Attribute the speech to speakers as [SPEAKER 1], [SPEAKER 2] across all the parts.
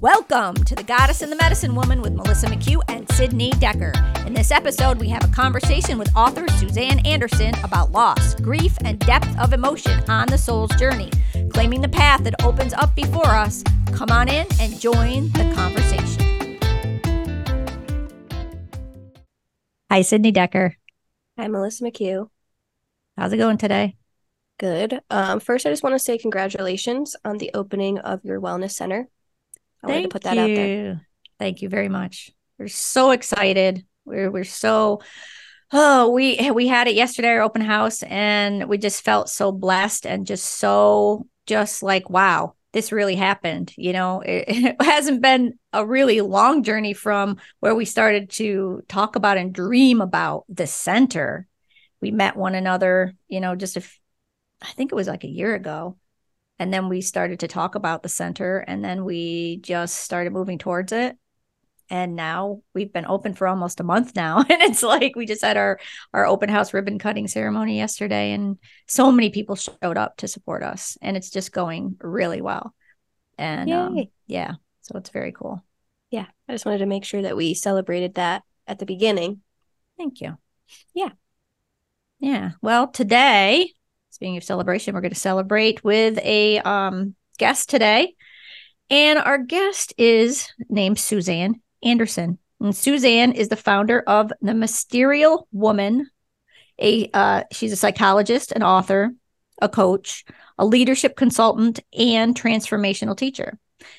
[SPEAKER 1] Welcome to The Goddess and the Medicine Woman with Melissa McHugh and Sydney Decker. In this episode, we have a conversation with author Suzanne Anderson about loss, grief, and depth of emotion on the soul's journey. Claiming the path that opens up before us, come on in and join the conversation. Hi, Sydney Decker.
[SPEAKER 2] Hi, Melissa McHugh.
[SPEAKER 1] How's it going today?
[SPEAKER 2] Good. Um, first, I just want to say congratulations on the opening of your wellness center. I
[SPEAKER 1] Thank
[SPEAKER 2] to put that
[SPEAKER 1] you.
[SPEAKER 2] out there.
[SPEAKER 1] Thank you very much. We're so excited. We're we're so oh we we had it yesterday our open house and we just felt so blessed and just so just like wow this really happened you know it, it hasn't been a really long journey from where we started to talk about and dream about the center we met one another you know just a I think it was like a year ago and then we started to talk about the center and then we just started moving towards it. And now we've been open for almost a month now. And it's like we just had our our open house ribbon cutting ceremony yesterday and so many people showed up to support us and it's just going really well. And um, yeah so it's very cool.
[SPEAKER 2] Yeah, I just wanted to make sure that we celebrated that at the beginning.
[SPEAKER 1] thank you.
[SPEAKER 2] Yeah.
[SPEAKER 1] yeah well today speaking of celebration we're going to celebrate with a um guest today. And our guest is named suzanne anderson. And suzanne is the founder of the mysterial woman a uh, she's a psychologist an author a coach a leadership consultant and transformational teacher.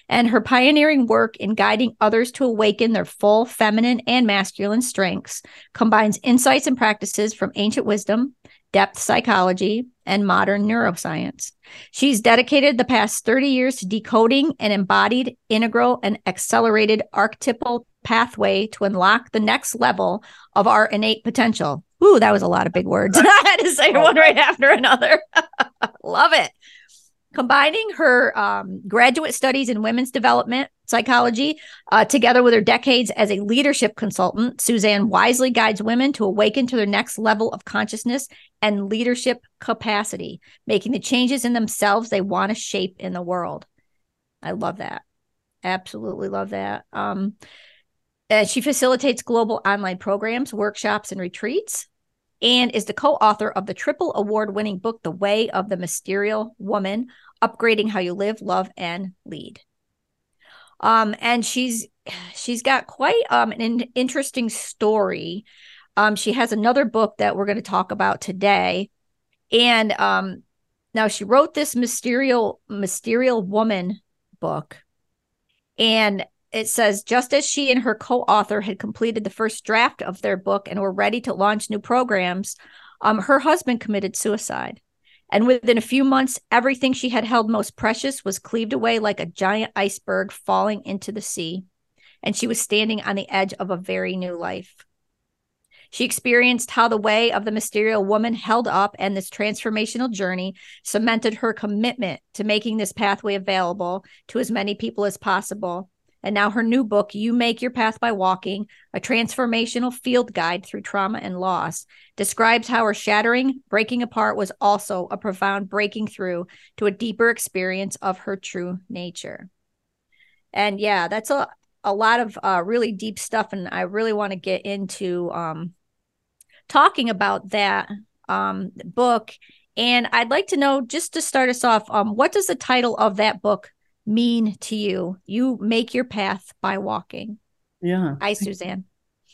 [SPEAKER 1] And her pioneering work in guiding others to awaken their full feminine and masculine strengths combines insights and practices from ancient wisdom depth psychology and modern neuroscience she's dedicated the past 30 years to decoding an embodied integral and accelerated archetypal pathway to unlock the next level of our innate potential Ooh, that was a lot of big words. I had to say one right after another. Love it. Combining her um, graduate studies in women's development psychology uh, together with her decades as a leadership consultant, Suzanne wisely guides women to awaken to their next level of consciousness and leadership capacity, making the changes in themselves they want to shape in the world. I love that. Absolutely love that. Um, uh, she facilitates global online programs, workshops, and retreats, and is the co author of the triple award winning book, The Way of the Mysterial Woman Upgrading How You Live, Love, and Lead. Um, and she's she's got quite um, an in- interesting story. Um, she has another book that we're going to talk about today. And um, now she wrote this mysterial mysterial woman book. And it says just as she and her co-author had completed the first draft of their book and were ready to launch new programs um, her husband committed suicide and within a few months everything she had held most precious was cleaved away like a giant iceberg falling into the sea and she was standing on the edge of a very new life she experienced how the way of the mysterial woman held up, and this transformational journey cemented her commitment to making this pathway available to as many people as possible. And now her new book, You Make Your Path by Walking, a transformational field guide through trauma and loss, describes how her shattering, breaking apart was also a profound breaking through to a deeper experience of her true nature. And yeah, that's a a lot of uh, really deep stuff, and I really want to get into um, talking about that um, book. And I'd like to know, just to start us off, um, what does the title of that book mean to you? You make your path by walking.
[SPEAKER 3] Yeah.
[SPEAKER 1] Hi, Suzanne.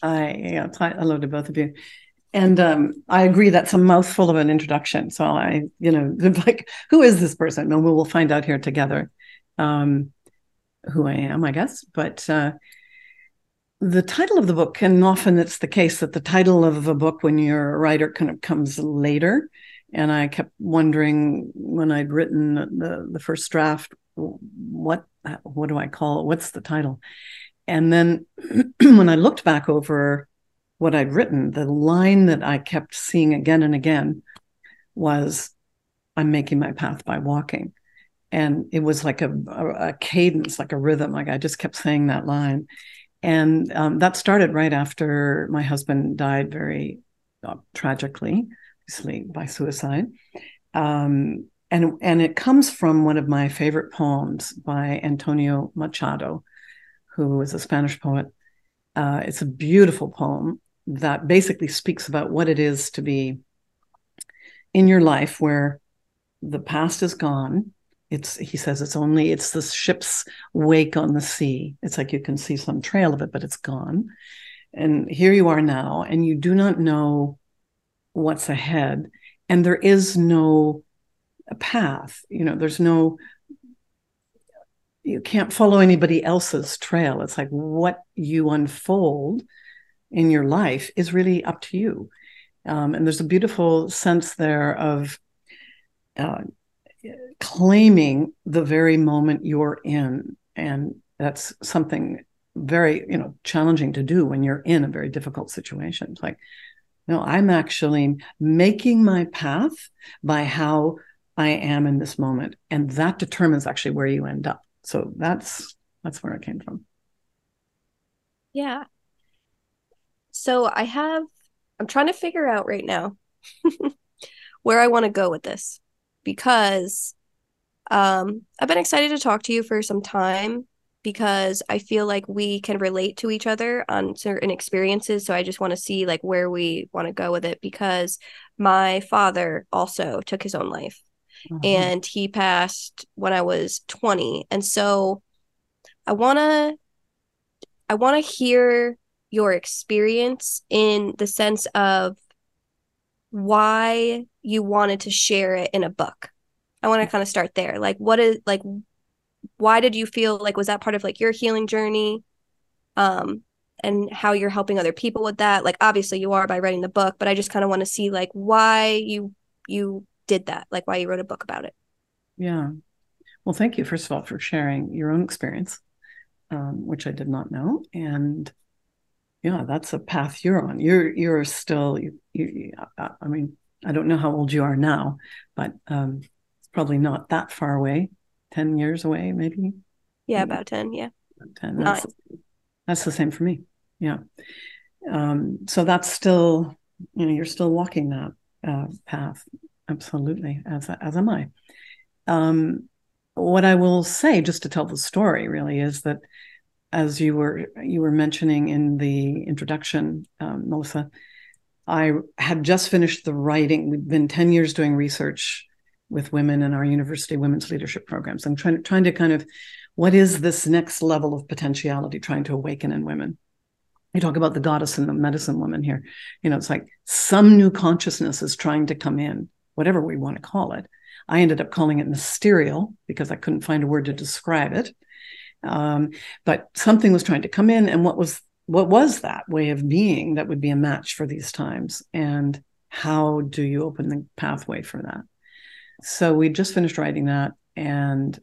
[SPEAKER 3] I yeah, hi- hello to both of you. And um, I agree that's a mouthful of an introduction. So I, you know, like, who is this person? And we will find out here together um, who I am, I guess. But uh, the title of the book, and often it's the case that the title of a book, when you're a writer, kind of comes later. And I kept wondering when I'd written the the first draft, what what do I call it? What's the title? And then when I looked back over what I'd written, the line that I kept seeing again and again was, I'm making my path by walking. And it was like a, a, a cadence, like a rhythm. Like I just kept saying that line. And um, that started right after my husband died very uh, tragically, obviously by suicide. Um, and and it comes from one of my favorite poems by Antonio Machado, who is a Spanish poet. Uh, it's a beautiful poem that basically speaks about what it is to be in your life where the past is gone. It's he says it's only it's the ship's wake on the sea. It's like you can see some trail of it, but it's gone. And here you are now, and you do not know what's ahead. And there is no path. You know, there's no you can't follow anybody else's trail. It's like what you unfold in your life is really up to you. Um, and there's a beautiful sense there of uh, claiming the very moment you're in. And that's something very, you know, challenging to do when you're in a very difficult situation. It's like, no, I'm actually making my path by how I am in this moment. And that determines actually where you end up. So that's that's where it came from.
[SPEAKER 2] Yeah. So I have I'm trying to figure out right now where I want to go with this because um I've been excited to talk to you for some time because I feel like we can relate to each other on certain experiences so I just want to see like where we want to go with it because my father also took his own life mm-hmm. and he passed when I was 20. And so I want to I want to hear your experience in the sense of why you wanted to share it in a book. I want to kind of start there. Like what is like why did you feel like was that part of like your healing journey? Um and how you're helping other people with that. Like obviously you are by writing the book, but I just kind of want to see like why you you did that, like why you wrote a book about it.
[SPEAKER 3] Yeah. Well, thank you, first of all, for sharing your own experience, um, which I did not know. And yeah, that's a path you're on. You're you're still you, you I mean, I don't know how old you are now, but um, it's probably not that far away. Ten years away, maybe.
[SPEAKER 2] Yeah, about ten. Yeah,
[SPEAKER 3] about ten. That's, that's the same for me. Yeah. Um, so that's still, you know, you're still walking that uh, path absolutely, as as am I. Um, what I will say, just to tell the story, really, is that as you were you were mentioning in the introduction, um, Melissa, I had just finished the writing. We've been ten years doing research with women in our university women's leadership programs. I'm trying trying to kind of what is this next level of potentiality trying to awaken in women you talk about the goddess and the medicine woman here you know it's like some new consciousness is trying to come in whatever we want to call it. I ended up calling it mysterial because I couldn't find a word to describe it. Um, but something was trying to come in, and what was what was that way of being that would be a match for these times? And how do you open the pathway for that? So we just finished writing that, and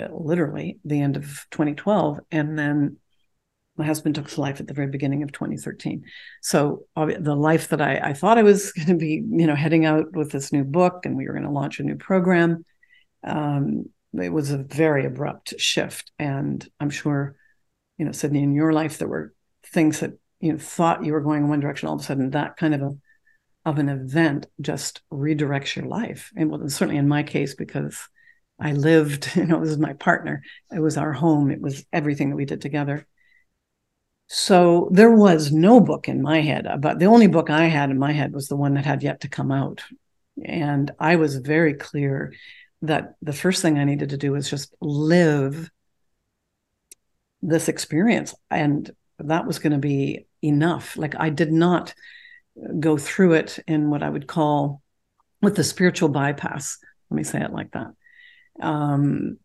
[SPEAKER 3] uh, literally the end of 2012, and then my husband took his life at the very beginning of 2013 so the life that i, I thought i was going to be you know heading out with this new book and we were going to launch a new program um, it was a very abrupt shift. And i'm sure you know sydney in your life there were things that you know, thought you were going in one direction all of a sudden that kind of a of an event just redirects your life. And well certainly in my case because i lived you know this is my partner. It was our home. It was everything that we did together so there was no book in my head, but the only book I had in my head was the one that had yet to come out. And I was very clear that the first thing I needed to do was just live this experience. And that was going to be enough. Like I did not go through it in what I would call with the spiritual bypass. Let me say it like that. Um,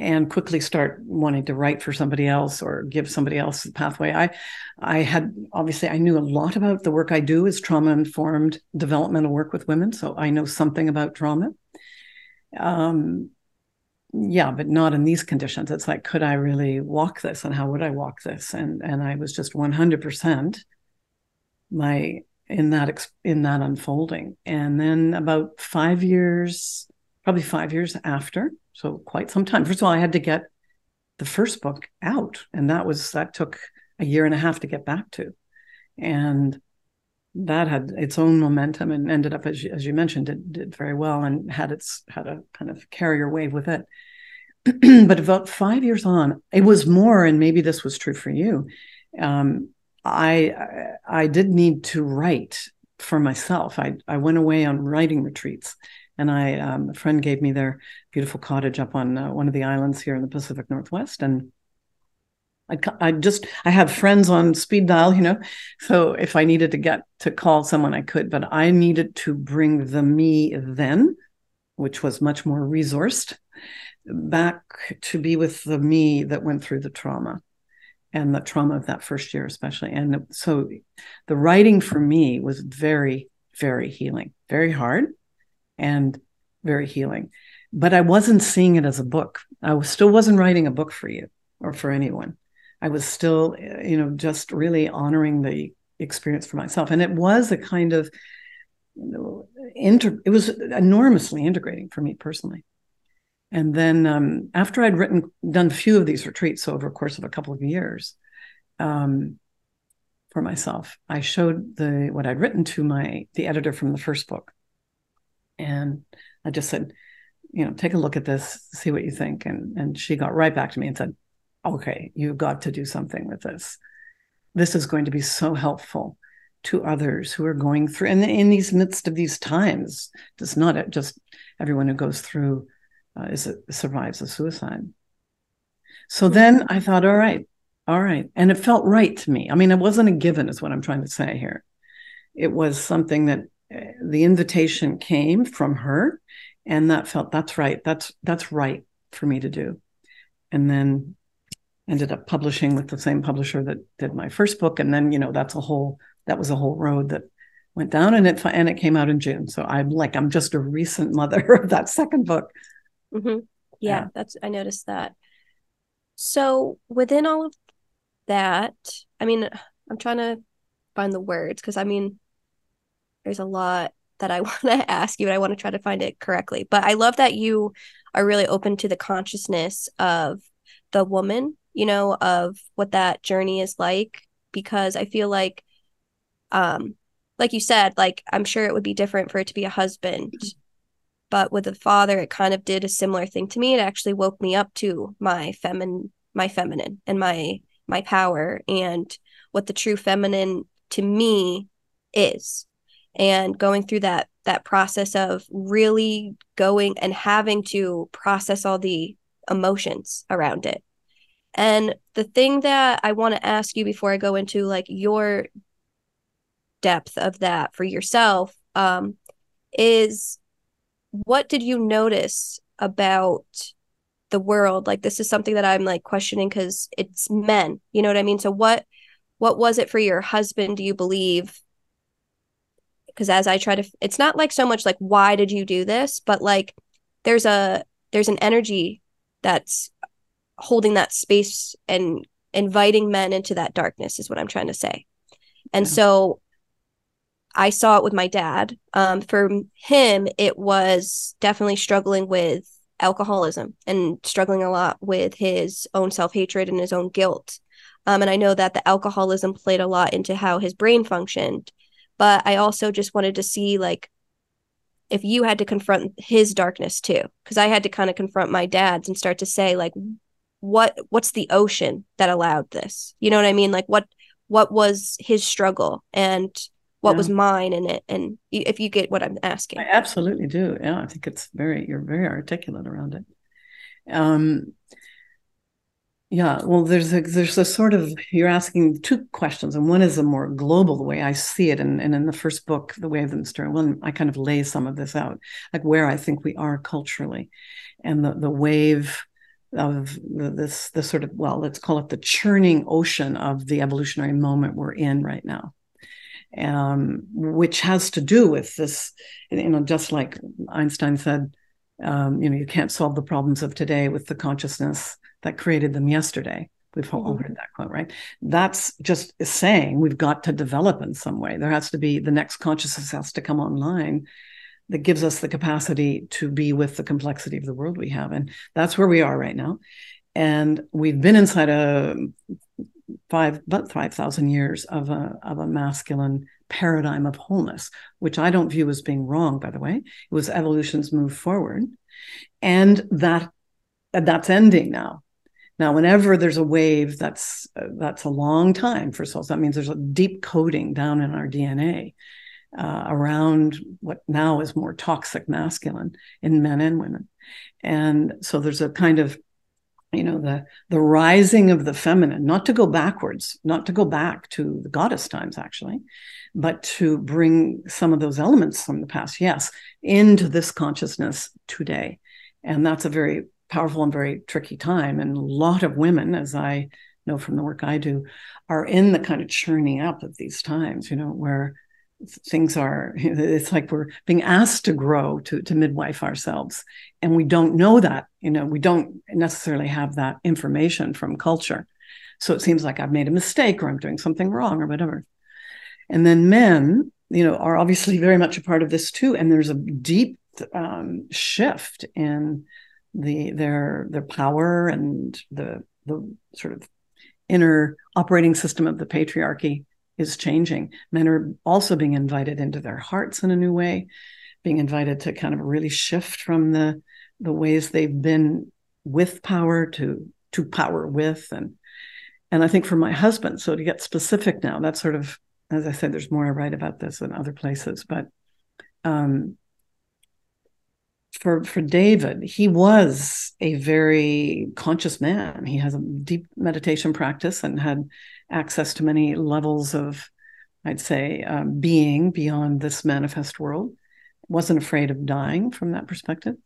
[SPEAKER 3] and quickly start wanting to write for somebody else or give somebody else the pathway. I I had obviously I knew a lot about the work I do is trauma informed developmental work with women, so I know something about trauma. Um yeah, but not in these conditions. It's like could I really walk this and how would I walk this? And and I was just 100% my in that in that unfolding. And then about 5 years probably 5 years after so quite some time. First of all, I had to get the first book out, and that was that took a year and a half to get back to, and that had its own momentum and ended up, as you, as you mentioned, did, did very well and had its had a kind of carrier wave with it. but about five years on, it was more, and maybe this was true for you. Um, I I did need to write for myself. I I went away on writing retreats, and I um, a friend gave me their beautiful cottage up on uh, one of the islands here in the Pacific Northwest, and I I just I have friends on speed dial, you know, so if I needed to get to call someone, I could. But I needed to bring the me then, which was much more resourced, back to be with the me that went through the trauma and the trauma of that first year especially. And so the writing for me was very very healing very hard and very healing. But i wasn't seeing it as a book. I was, still wasn't writing a book for you or for anyone. I was still you know just really honoring the experience for myself. And it was a kind of you know, inter- it was enormously integrating for me personally. And then um, after I'd written, done a few of these retreats so over a course of a couple of years um, for myself, I showed the what I'd written to my the editor from the first book, and I just said, you know, take a look at this, see what you think. And and she got right back to me and said, okay, you've got to do something with this. This is going to be so helpful to others who are going through and in these midst of these times. It's not just everyone who goes through uh, is a, survives a suicide. So then I thought, all right, all right, and it felt right to me. I mean, it wasn't a given, is what I'm trying to say here. It was something that the invitation came from her, and that felt that's right. That's that's right for me to do. And then ended up publishing with the same publisher that did my first book, and then you know that's a whole that was a whole road that went down, and it and it came out in June. So I'm like I'm just a recent mother of that second book.
[SPEAKER 2] Mm-hmm. Yeah, yeah, that's I noticed that. So within all of that, I mean, I'm trying to find the words because I mean, there's a lot that I want to ask you, and I want to try to find it correctly. But I love that you are really open to the consciousness of the woman, you know, of what that journey is like, because I feel like, um, like you said, like I'm sure it would be different for it to be a husband but with a father it kind of did a similar thing to me it actually woke me up to my feminine my feminine and my my power and what the true feminine to me is and going through that that process of really going and having to process all the emotions around it. And the thing that i want to ask you before i go into like your depth of that for yourself um is what did you notice about the world? Like this is something that i'm like questioning because it's men you know what i mean? So what what was it for your husband do you believe because as i try to it's not like so much like why did you do this but like there's a there's an energy that's holding that space and inviting men into that darkness is what i'm trying to say and yeah. so I saw it with my dad. Um, for him, it was definitely struggling with alcoholism and struggling a lot with his own self hatred and his own guilt. Um, and I know that the alcoholism played a lot into how his brain functioned. But I also just wanted to see, like, if you had to confront his darkness too, because I had to kind of confront my dad's and start to say, like, what what's the ocean that allowed this? You know what I mean? Like, what what was his struggle and what yeah. was mine in it and if you get what i'm asking
[SPEAKER 3] i absolutely do yeah i think it's very you're very articulate around it um yeah well there's a there's a sort of you're asking two questions and one is a more global the way i see it and, and in the first book the way of the mysterial one i kind of lay some of this out like where i think we are culturally and the the wave of this the sort of well let's call it the churning ocean of the evolutionary moment we're in right now um, which has to do with this, you know, just like Einstein said, um, you know, you can't solve the problems of today with the consciousness that created them yesterday. We've mm-hmm. all heard that quote, right? That's just saying we've got to develop in some way. There has to be the next consciousness has to come online that gives us the capacity to be with the complexity of the world we have. And that's where we are right now. And we've been inside a five but five thousand years of a of a masculine paradigm of wholeness, which I don't view as being wrong, by the way. It was evolution's move forward, and that that's ending now. Now, whenever there's a wave, that's that's a long time for souls. That means there's a deep coding down in our DNA uh, around what now is more toxic masculine in men and women, and so there's a kind of you know the the rising of the feminine not to go backwards not to go back to the goddess times actually but to bring some of those elements from the past yes into this consciousness today and that's a very powerful and very tricky time and a lot of women as i know from the work i do are in the kind of churning up of these times you know where things are it's like we're being asked to grow to to midwife ourselves. And we don't know that you know we don't necessarily have that information from culture. So it seems like i've made a mistake or i'm doing something wrong or whatever. And then men you know are obviously very much a part of this too. And there's a deep um, shift in the their their power and the the sort of inner operating system of the patriarchy is changing. Men are also being invited into their hearts in a new way, being invited to kind of really shift from the the ways they've been with power to to power with and and I think for my husband, so to get specific now, that's sort of as I said, there's more I write about this in other places, but um, for for David, he was a very conscious man. He has a deep meditation practice and had access to many levels of, I'd say, um, being beyond this manifest world. Wasn't afraid of dying from that perspective,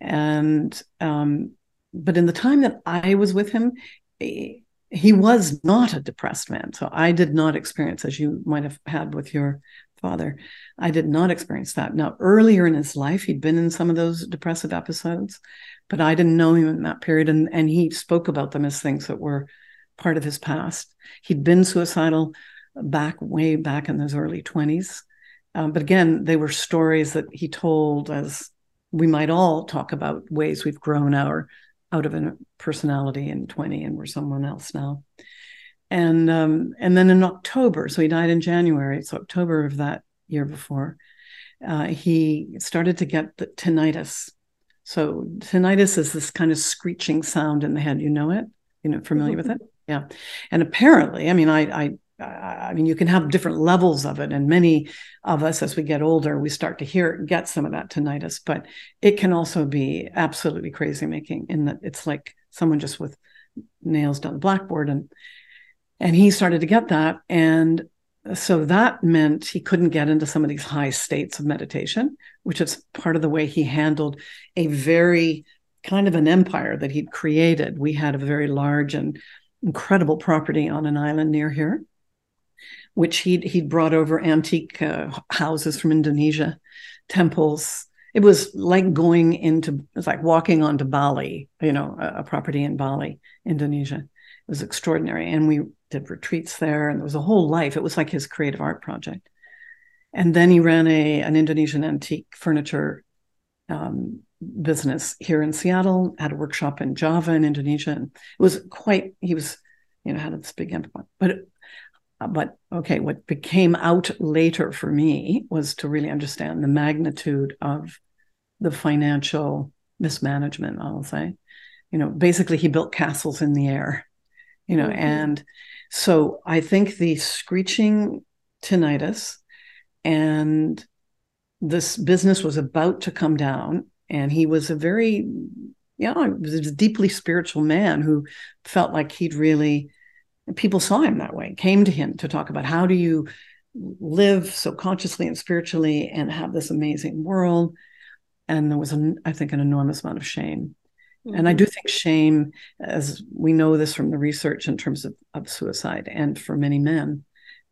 [SPEAKER 3] and um, but in the time that I was with him, he, he was not a depressed man. So I did not experience, as you might have had with your father, I did not experience that. Now, earlier in his life, he'd been in some of those depressive episodes, but I didn't know him in that period. And, and he spoke about them as things that were part of his past. He'd been suicidal back, way back in his early 20s. Um, but again, they were stories that he told as we might all talk about ways we've grown our out of a personality in 20 and we're someone else now and um, and then in October, so he died in January. It's October of that year before. Uh, he started to get the tinnitus. So tinnitus is this kind of screeching sound in the head. You know it. You know, familiar with it. Yeah. And apparently, I mean, I, I, I mean, you can have different levels of it, and many of us, as we get older, we start to hear it, get some of that tinnitus. But it can also be absolutely crazy making, in that it's like someone just with nails down the blackboard and and he started to get that. And so that meant he couldn't get into some of these high states of meditation, which is part of the way he handled a very kind of an empire that he'd created. We had a very large and incredible property on an island near here, which he'd he'd brought over antique uh, houses from Indonesia, temples. It was like going into it was like walking onto Bali, you know, a, a property in Bali, Indonesia. It was extraordinary, and we did retreats there, and there was a whole life. It was like his creative art project. And then he ran a an Indonesian antique furniture um, business here in Seattle. Had a workshop in Java in Indonesia. And it was quite. He was, you know, had this big empire. But but okay, what became out later for me was to really understand the magnitude of the financial mismanagement. I'll say, you know, basically he built castles in the air, you know, mm-hmm. and so I think the screeching tinnitus and this business was about to come down. And he was a very, yeah, he was a deeply spiritual man who felt like he'd really, people saw him that way, came to him to talk about how do you live so consciously and spiritually and have this amazing world. And there was, an, I think, an enormous amount of shame Mm-hmm. And I do think shame, as we know this from the research in terms of, of suicide and for many men,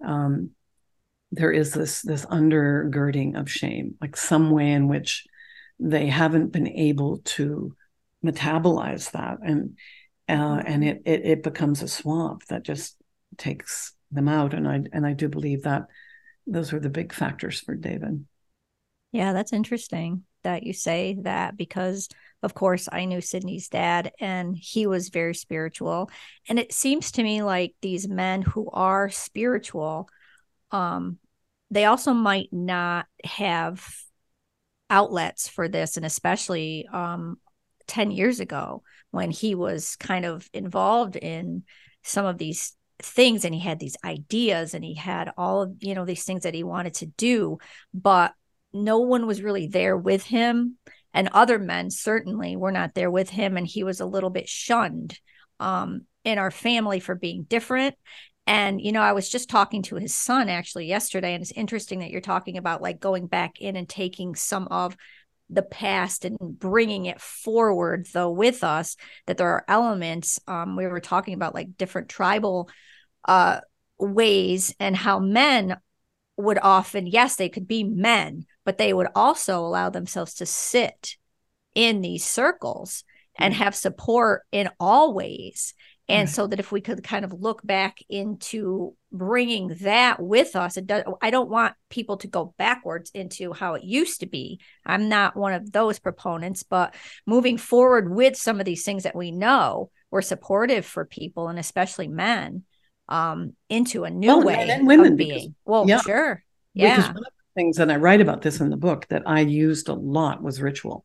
[SPEAKER 3] um, there is this this undergirding of shame, like some way in which they haven't been able to metabolize that, and uh, mm-hmm. and it, it it becomes a swamp that just takes them out. And I and I do believe that those are the big factors for David.
[SPEAKER 1] Yeah, that's interesting that you say that because of course I knew Sydney's dad and he was very spiritual. And it seems to me like these men who are spiritual um they also might not have outlets for this and especially um 10 years ago when he was kind of involved in some of these things and he had these ideas and he had all of you know these things that he wanted to do. But no one was really there with him and other men certainly were not there with him and he was a little bit shunned um, in our family for being different. And you know i was just talking to his son actually yesterday and it's interesting that you're talking about like going back in and taking some of the past and bringing it forward though with us that there are elements um, we were talking about like different tribal uh, ways and how men would often yes they could be men but they would also allow themselves to sit in these circles and have support in all ways. And so that if we could kind of look back into bringing that with us it does i don't want people to go backwards into how it used to be. I'm not one of those proponents but moving forward with some of these things that we know were supportive for people and especially men um into a new
[SPEAKER 3] Well,
[SPEAKER 1] way
[SPEAKER 3] and- women,
[SPEAKER 1] of
[SPEAKER 3] because-
[SPEAKER 1] being. Well
[SPEAKER 3] yeah.
[SPEAKER 1] sure. Yeah.
[SPEAKER 3] the things and I write about this in the book that I used a lot was ritual.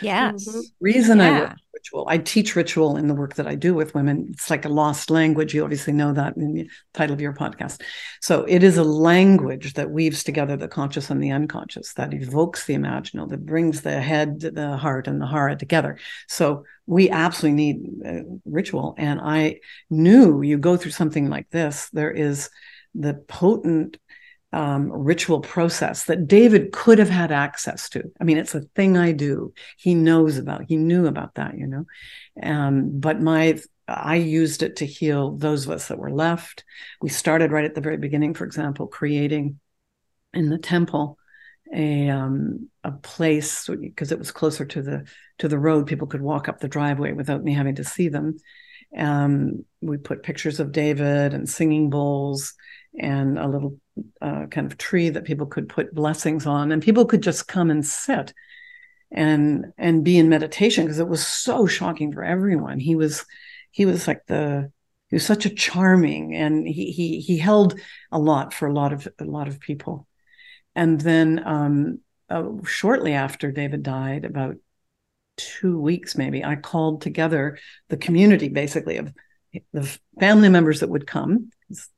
[SPEAKER 1] yes
[SPEAKER 2] Mhm.
[SPEAKER 3] reason I
[SPEAKER 1] Yeah.
[SPEAKER 3] work ritual, I teach ritual in the work that I do with women. It's like a lost language. You obviously know that in the title of your podcast. So it is a language that weaves together the conscious and the unconscious, that evokes the imaginal, that brings the head, the heart, and the hara together. So we absolutely need uh, ritual. And I knew you go through something like this, there is the potent um, ritual process that David could have had access to. I mean, it's a thing I do. He knows about. He knew about that, you know. Um, but my I used it to heal those of us that were left. We started right at the very beginning, for example, creating in the temple a um, a place because it was closer to the to the road. People could walk up the driveway without me having to see them. Um, we put pictures of David and singing bowls and a little uh, kind of tree that people could put blessings on, and people could just come and sit and and be in meditation because it was so shocking for everyone. He was he was like the he was such a charming and he he he held a lot for a lot of a lot of people. And then um, uh, shortly after David died, about two weeks maybe, I called together the community basically of the family members that would come.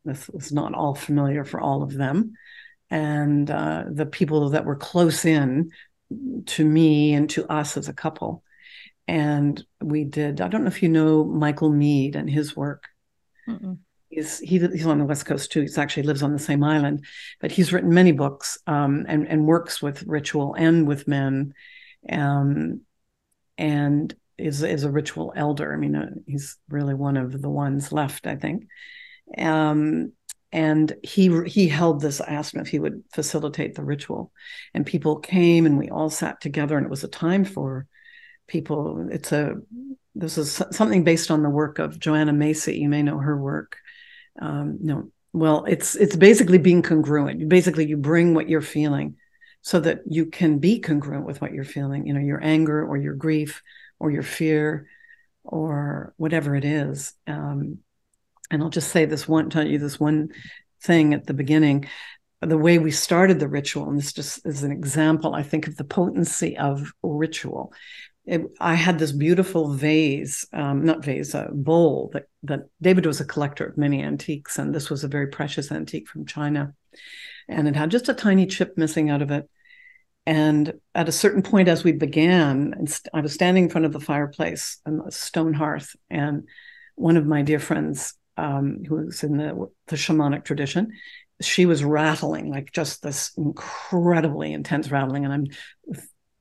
[SPEAKER 3] This was not all familiar for all of them, and uh, the people that were close in to me and to us as a couple. And we did. I don't know if you know Michael Meade and his work.
[SPEAKER 1] Mm-mm.
[SPEAKER 3] He's he, he's on the west coast too. He's actually lives on the same island, but he's written many books um, and and works with ritual and with men, um, and is is a ritual elder. I mean, uh, he's really one of the ones left, I think. Um, and he he held this. Asked him if he would facilitate the ritual, and people came, and we all sat together, and it was a time for people. It's a this is something based on the work of Joanna Macy. You may know her work. Um, no, well, it's it's basically being congruent. Basically, you bring what you're feeling, so that you can be congruent with what you're feeling. You know, your anger or your grief or your fear or whatever it is. Um, and I'll just say this one, tell you this one thing at the beginning. The way we started the ritual, and this just is an example, I think, of the potency of ritual. It, I had this beautiful vase, um, not vase, a bowl that that David was a collector of many antiques, and this was a very precious antique from China, and it had just a tiny chip missing out of it. And at a certain point, as we began, I was standing in front of the fireplace a stone hearth, and one of my dear friends, um, who was in the, the shamanic tradition, she was rattling like just this incredibly intense rattling. And I'm,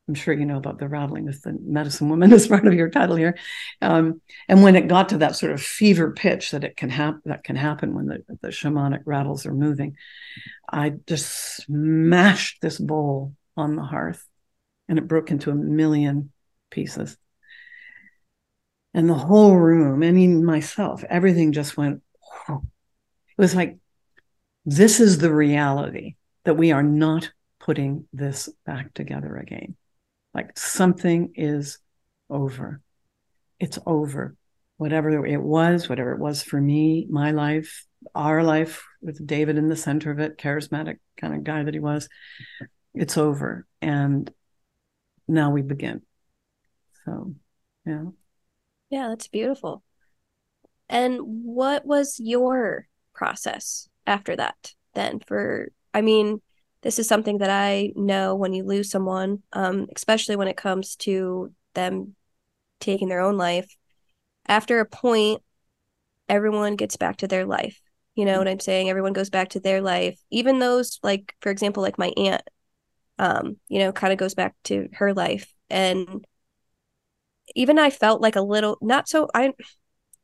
[SPEAKER 3] I'm sure you know about the rattling with the medicine woman as part of your title here. Um, and when it got to that sort of fever pitch that it can happen, that can happen when the, the shamanic rattles are moving, I just smashed this bowl on the hearth and it broke into a million pieces. And the whole room, I mean, myself, everything just went, it was like, this is the reality that we are not putting this back together again. like something is over. It's over. Whatever it was, whatever it was for me, my life, our life with David in the center of it, charismatic kind of guy that he was, it's over. And now we begin. So, yeah.
[SPEAKER 2] Yeah, that's beautiful. And what was your process after that then for I mean, this is something that I know when you lose someone, um, especially when it comes to them taking their own life. After a point, everyone gets back to their life. You know what I'm saying? Everyone goes back to their life. Even those, like, for example, like my aunt, um, you know, kind of goes back to her life. And even I felt like a little, not so, I,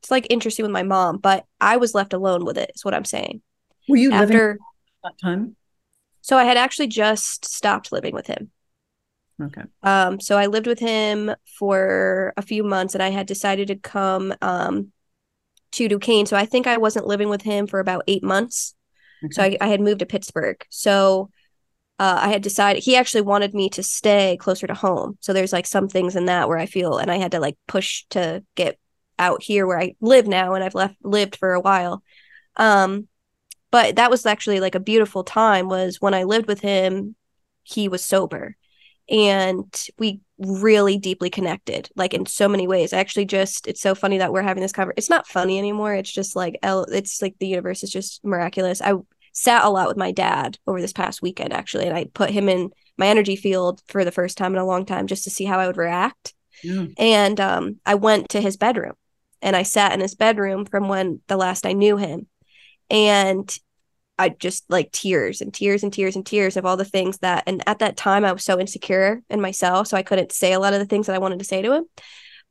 [SPEAKER 2] it's like interesting with my mom, but I was left alone with it, is what I'm saying.
[SPEAKER 3] Were you After, that time?
[SPEAKER 2] So I had actually just stopped living with him.
[SPEAKER 3] Okay.
[SPEAKER 2] Um, so I lived with him for a few months and I had decided to come um to Duquesne. So I think I wasn't living with him for about eight months. Okay. So I, I had moved to Pittsburgh. So uh, I had decided he actually wanted me to stay closer to home. So there's like some things in that where I feel, and I had to like push to get out here where I live now, and I've left lived for a while. Um, but that was actually like a beautiful time. Was when I lived with him, he was sober, and we really deeply connected like in so many ways actually just it's so funny that we're having this conversation it's not funny anymore it's just like it's like the universe is just miraculous i sat a lot with my dad over this past weekend actually and i put him in my energy field for the first time in a long time just to see how i would react. Yeah. and um, i went to his bedroom and i sat in his bedroom from when the last i knew him. And I just like tears and tears and tears and tears of all the things that and at that time I was so insecure in myself so I couldn't say a lot of the things that I wanted to say to him.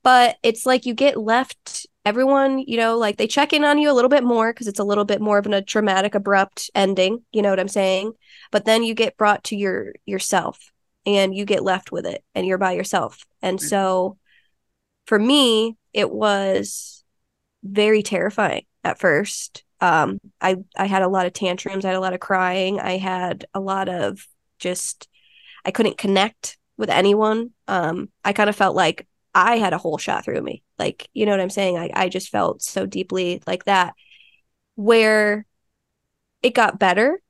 [SPEAKER 2] But it's like you get left everyone you know like they check in on you a little bit more because it's a little bit more of an, a dramatic, abrupt ending you know what i'm saying? But then you get brought to your yourself and you get left with it and you're by yourself. And so for me it was very terrifying at first. Um i i had a lot of tantrums i had a lot of crying i had a lot of just i couldn't connect with anyone. Um i kind of felt like i had a hole shot through me. Like you know what i'm saying? I, I just felt so deeply like that where it got better.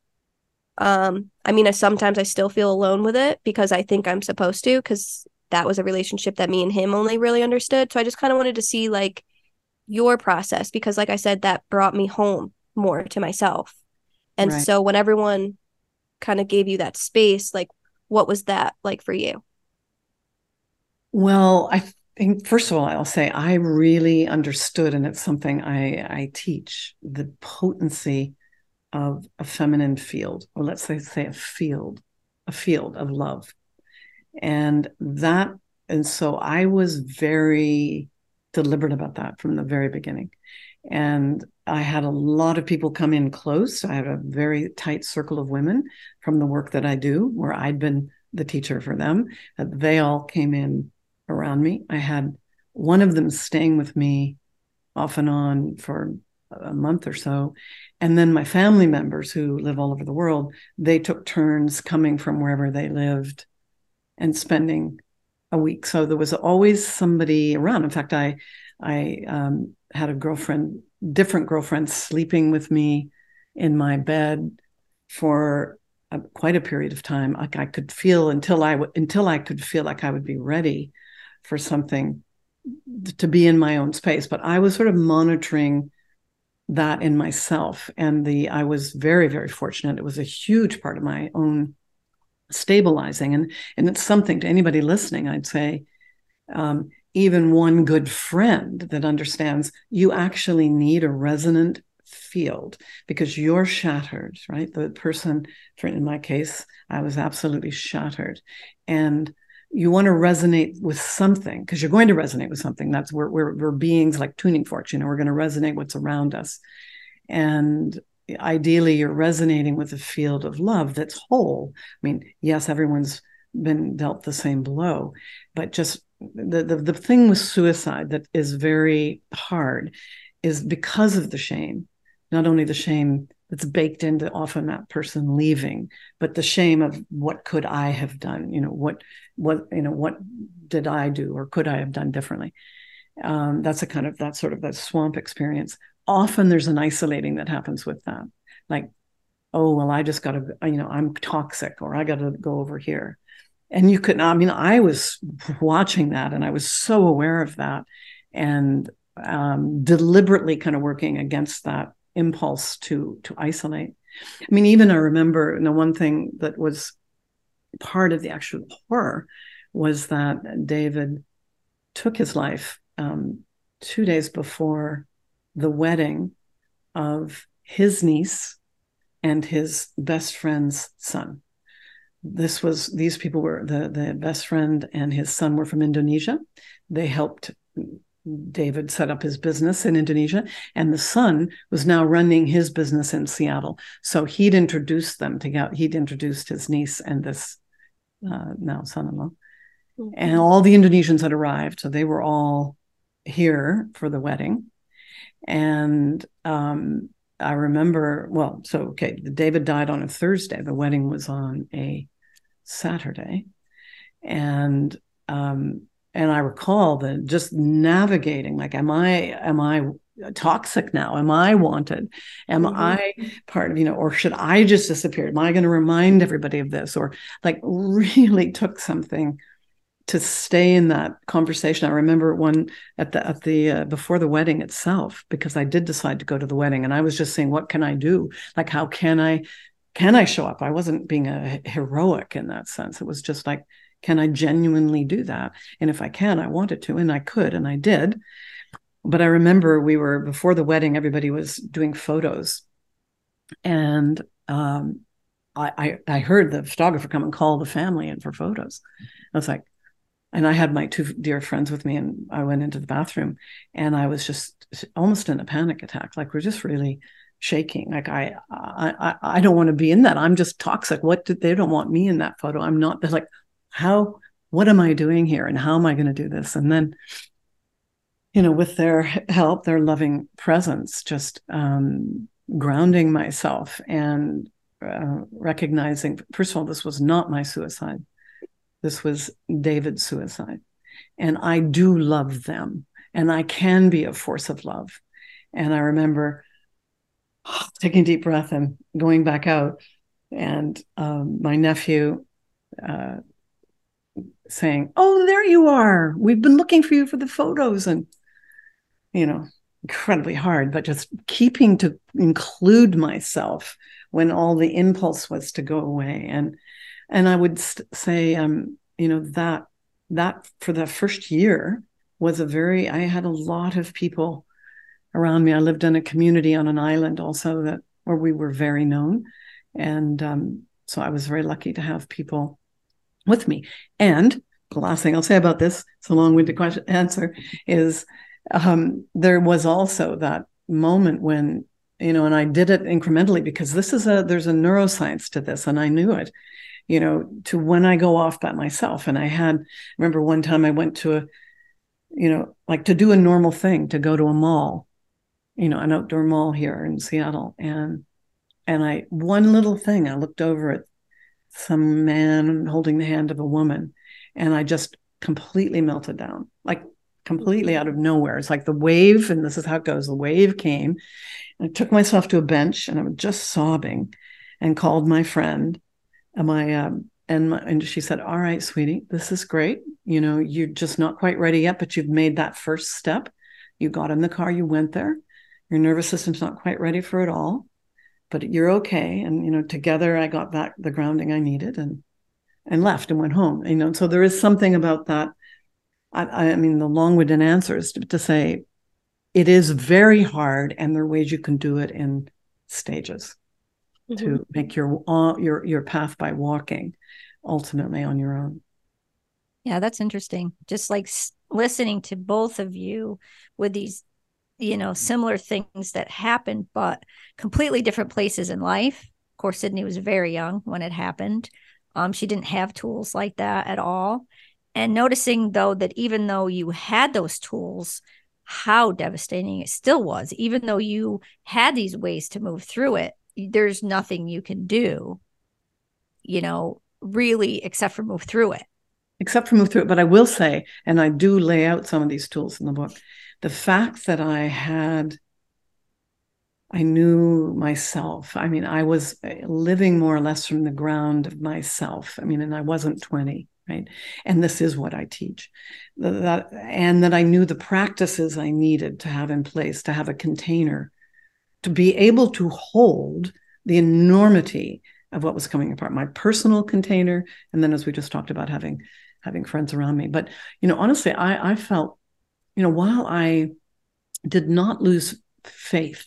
[SPEAKER 2] Um i mean I, sometimes i still feel alone with it because i think i'm supposed to because that was a relationship that me and him only really understood. So i just kind of wanted to see like your process because like i said that brought me home more to myself. And right. so when everyone kind of gave you that space like what was that like for you
[SPEAKER 3] well i think first of all i'll say i really understood and it's something i i teach the potency of a feminine field or let's say say a field a field of love and that and so i was very deliberate about that from the very beginning. And I had a lot of people come in close. I had a very tight circle of women from the work that I do, where I'd been the teacher for them. They all came in around me. I had one of them staying with me off and on for a month or so. And then my family members who live all over the world, they took turns coming from wherever they lived and spending a week. So there was always somebody around. In fact, I I um, had a girlfriend, different girlfriends, sleeping with me in my bed for a, quite a period of time. Like I could feel until I w- until I could feel like I would be ready for something to be in my own space. But I was sort of monitoring that in myself, and the I was very very fortunate. It was a huge part of my own stabilizing and and it's something to anybody listening i'd say um, even one good friend that understands you actually need a resonant field because you're shattered right the person for in my case i was absolutely shattered and you want to resonate with something because you're going to resonate with something that's where we're, we're beings like tuning forks you know we're going to resonate with what's around us and ideally you're resonating with a field of love that's whole. I mean, yes, everyone's been dealt the same blow, but just the, the, the thing with suicide that is very hard is because of the shame, not only the shame that's baked into often that person leaving. But the shame of what could i have done? You know what what you know what did i do or could i have done differently? Um, that's a kind of that sort of that swamp experience. Often there's an isolating that happens with that. Like oh well i just got to you know i'm toxic or i got to go over here. And you could i mean i was watching that and i was so aware of that and um, deliberately kind of working against that impulse to to isolate i mean even i remember you know, one thing that was part of the actual horror was that david took his life um, two days before the wedding of his niece and his best friend's son. This was these people were the the best friend and his son were from Indonesia. They helped David set up his business in Indonesia, and the son was now running his business in Seattle. So he'd introduced them together. He'd introduced his niece and this uh, now son-in-law, mm-hmm. and all the Indonesians had arrived. So they were all here for the wedding, and um, I remember, well, so okay, David died on a Thursday. The wedding was on a Saturday. And um, and I recall that just navigating, like, am I am I toxic now? Am I wanted? Am mm-hmm. I part of, you know, or should I just disappear? Am I going to remind everybody of this? Or like really took something to stay in that conversation. I remember one at the at the uh, before the wedding itself because I did decide to go to the wedding and I was just saying what can I do? Like how can I can I show up? I wasn't being a heroic in that sense. It was just like can I genuinely do that? And if I can, I wanted to and I could and I did. But I remember we were before the wedding everybody was doing photos and um, I, I, I heard the photographer come and call the family in for photos. I was like, and I had my two dear friends with me, and I went into the bathroom, and I was just almost in a panic attack. Like we're just really shaking. Like I, I, I don't want to be in that. I'm just toxic. What did they don't want me in that photo? I'm not. They're like, how? What am I doing here? And how am I going to do this? And then, you know, with their help, their loving presence, just um, grounding myself and uh, recognizing. First of all, this was not my suicide this was David's suicide. And I do love them and I can be a force of love. And I remember taking deep breath and going back out and um, my nephew uh, saying, Oh, there you are. We've been looking for you for the photos. And, you know, incredibly hard, but just keeping to include myself when all the impulse was to go away. And and I would st- say, um, you know, that that for the first year was a very. I had a lot of people around me. I lived in a community on an island also that where we were very known, and um, so I was very lucky to have people with me. And the last thing I'll say about this, it's a long-winded question answer, is um, there was also that moment when you know, and I did it incrementally because this is a there's a neuroscience to this, and I knew it you know, to when I go off by myself. And I had, remember one time I went to a, you know, like to do a normal thing, to go to a mall, you know, an outdoor mall here in Seattle. And, and I, one little thing, I looked over at some man holding the hand of a woman and I just completely melted down, like completely out of nowhere. It's like the wave, and this is how it goes the wave came. I took myself to a bench and I was just sobbing and called my friend am I um, and my, and she said, "All right, sweetie, this is great. You know, you're just not quite ready yet, but you've made that first step. You got in the car, you went there. Your nervous system's not quite ready for it all, but you're okay. And you know, together, I got back the grounding I needed and and left and went home. You know, so there is something about that. I, I mean, the long-winded answers to, to say it is very hard, and there are ways you can do it in stages mm-hmm. to make your uh, your your path by walking ultimately on your own
[SPEAKER 1] yeah that's interesting just like listening to both of you with these you know similar things that happened but completely different places in life of course sydney was very young when it happened um, she didn't have tools like that at all and noticing though that even though you had those tools how devastating it still was even though you had these ways to move through it there's nothing you can do, you know, really except for move through it.
[SPEAKER 3] Except for move through it. But I will say, and I do lay out some of these tools in the book, the fact that I had I knew myself. I mean, I was eh, living more or less from the ground of myself. I mean, and I wasn't 20, right? And this is what I teach. That, and that I knew the practices I needed to have in place to have a container to be able to hold the enormity of what was coming apart my personal container and then as we just talked about having having friends around me but you know honestly i i felt you know while i did not lose faith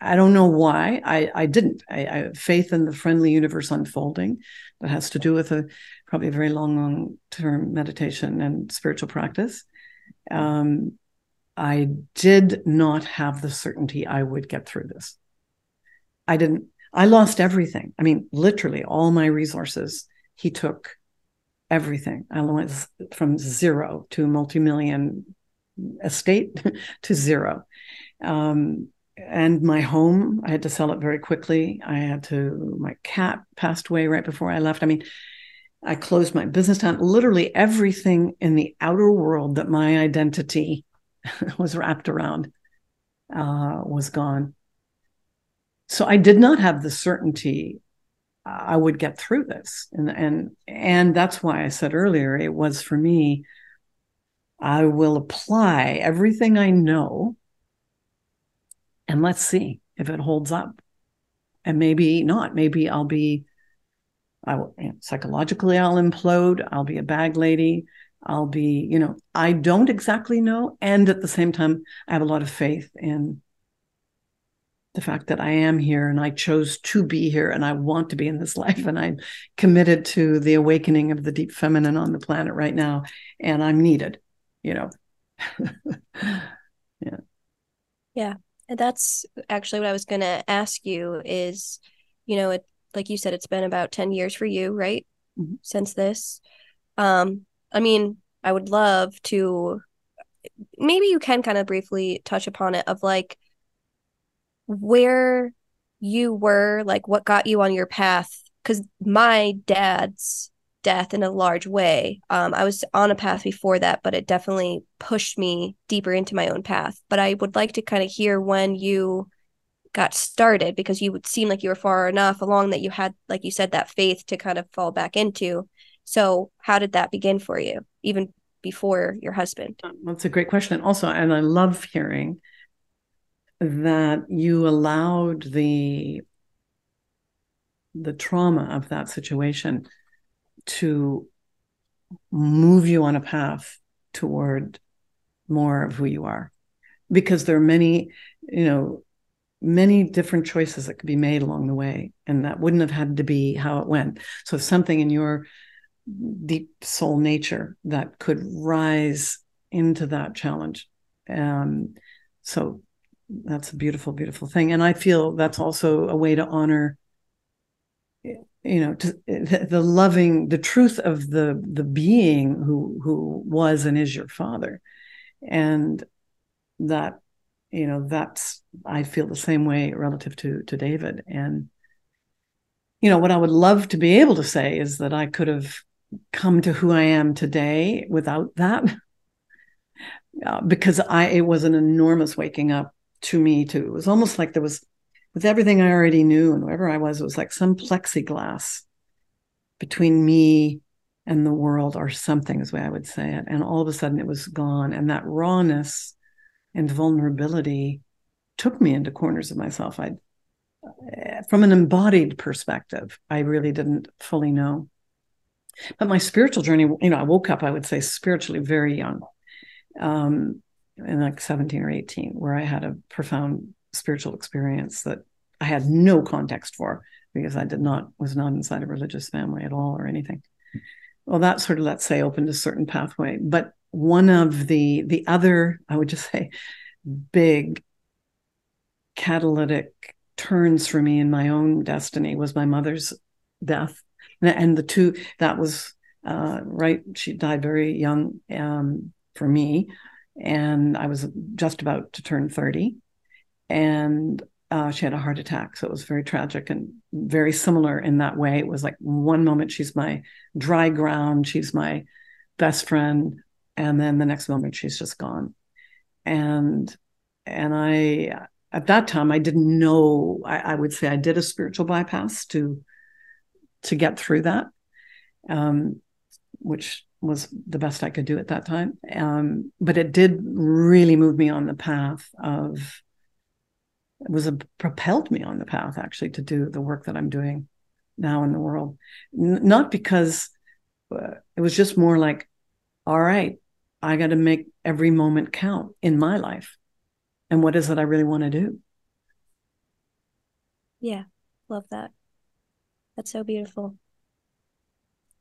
[SPEAKER 3] I don't know why I, I didn't. I, I, have faith in the friendly universe unfolding that has to do with a probably a very long, long term meditation and spiritual practice. Um, I did not have the certainty I would get through this. I didn't, I lost everything. I mean, literally all my resources. He took everything. I went from zero to multi-million estate to zero. Um, and my home, I had to sell it very quickly. I had to, my cat passed away right before I left. I mean, I closed my business down. Literally everything in the outer world that my identity was wrapped around uh, was gone. So I did not have the certainty I would get through this, and and and that's why I said earlier it was for me. I will apply everything I know, and let's see if it holds up, and maybe not. Maybe I'll be. I will psychologically I'll implode. I'll be a bag lady. I'll be, you know, I don't exactly know. And at the same time, I have a lot of faith in the fact that I am here and I chose to be here and I want to be in this life. And I'm committed to the awakening of the deep feminine on the planet right now. And I'm needed, you know.
[SPEAKER 2] yeah. Yeah. And that's actually what I was going to ask you is, you know, it, like you said, it's been about 10 years for you, right? Mm-hmm. Since this. Um, I mean, I would love to maybe you can kind of briefly touch upon it of like where you were, like what got you on your path. Because my dad's death in a large way. Um, I was on a path before that, but it definitely pushed me deeper into my own path. But I would like to kind of hear when you got started because you would seem like you were far enough along that you had, like you said, that faith to kind of fall back into. So, how did that begin for you, even before your husband?
[SPEAKER 3] That's a great question. Also, and I love hearing that you allowed the the trauma of that situation to move you on a path toward more of who you are because there are many you know many different choices that could be made along the way and that wouldn't have had to be how it went so something in your deep soul nature that could rise into that challenge. Um, so that's a beautiful, beautiful thing. And I feel that's also a way to honor, you know, to, the, loving, the truth of the the being who who was and is your father, and that, you know, that's I feel the same way relative to to David. And you know, what I would love to be able to say is that I could have come to who I am today without that. Uh, because I it was an enormous waking up to me too. It was almost like there was with everything I already knew and whoever I was, it was like some plexiglass between me and the world or something is the way I would say it. And all of a sudden it was gone. And that rawness and vulnerability took me into corners of myself. I from an embodied perspective, I really didn't fully know. But my spiritual journey, you know, I woke up, I would say, spiritually very young, um, in like 17 or 18, where I had a profound spiritual experience that I had no context for because I did not, was not inside a religious family at all or anything. Well, that sort of, let's say, opened a certain pathway. But one of the, the other, I would just say, big catalytic turns for me in my own destiny was my mother's death and the two that was uh, right. She died very young um, for me, and I was just about to turn thirty, and uh, she had a heart attack. So it was very tragic and very similar in that way. It was like one moment she's my dry ground, she's my best friend, and then the next moment she's just gone. And and I at that time I didn't know. I, I would say I did a spiritual bypass to to get through that, um, which was the best I could do at that time. Um, but it did really move me on the path of it was a propelled me on the path actually to do the work that I'm doing now in the world. N- not because uh, it was just more like, all right, I got to make every moment count in my life. And what is it I really want to do?
[SPEAKER 2] Yeah, love that. That's so beautiful.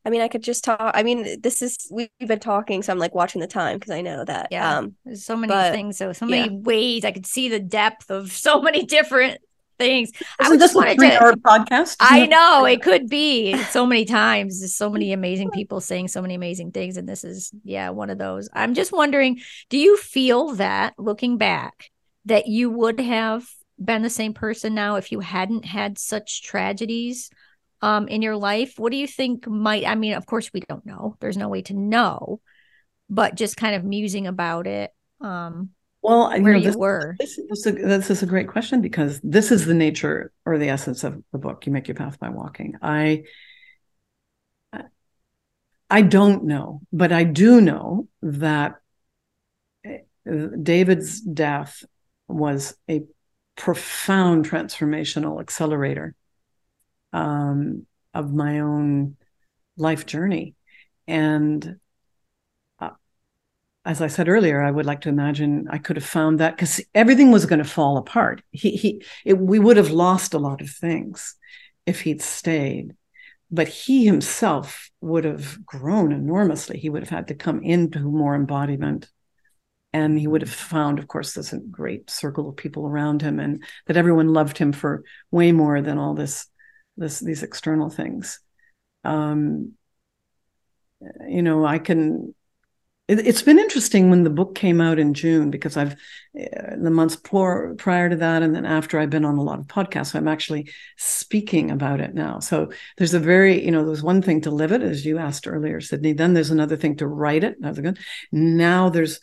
[SPEAKER 2] I mean, I could just talk. I mean, this is we've been talking, so I'm like watching the time because I know that.
[SPEAKER 1] Yeah,
[SPEAKER 2] Um,
[SPEAKER 1] there's so many
[SPEAKER 2] but-
[SPEAKER 1] things, so so many ways I could see the depth of so many different things. I
[SPEAKER 3] Isn't
[SPEAKER 1] just
[SPEAKER 3] this a
[SPEAKER 1] wanted to-
[SPEAKER 3] three-hour podcast?
[SPEAKER 1] I know it could be so many times. There's so many amazing people saying so many amazing things, and this is yeah one of those. I'm just wondering, do you feel that looking back that you would have been the same person now if you hadn't had such tragedies um in your life? What do you think might? I mean, of course we don't know. There's no way to know, but just kind of musing about it. Um,
[SPEAKER 3] Well, you
[SPEAKER 1] where
[SPEAKER 3] know,
[SPEAKER 1] you
[SPEAKER 3] this,
[SPEAKER 1] were.
[SPEAKER 3] This, this, is a, this is a great question because this is the nature or the essence of the book. You make your path by walking. I, I don't know, but I do know that eh, David's death was a profound transformational accelerator um, of my own life journey, and uh, as I said earlier, I would like to imagine I could have found that because everything was going to fall apart. He he, it, we would have lost a lot of things if he'd stayed, but he himself would have grown enormously. He would have had to come into more embodiment, and he would have found, of course, this great circle of people around him, and that everyone loved him for way more than all this, this these external things. Um, you know, I can it, has been interesting when the book came out in June because I've uh, the months prior, prior to that and then after I've been on a lot of podcasts. So I'm actually speaking about it now. So there's a very, you know, there's one thing to live it, as you asked earlier, Sydney. Then there's another thing to write it. That's good. Now there's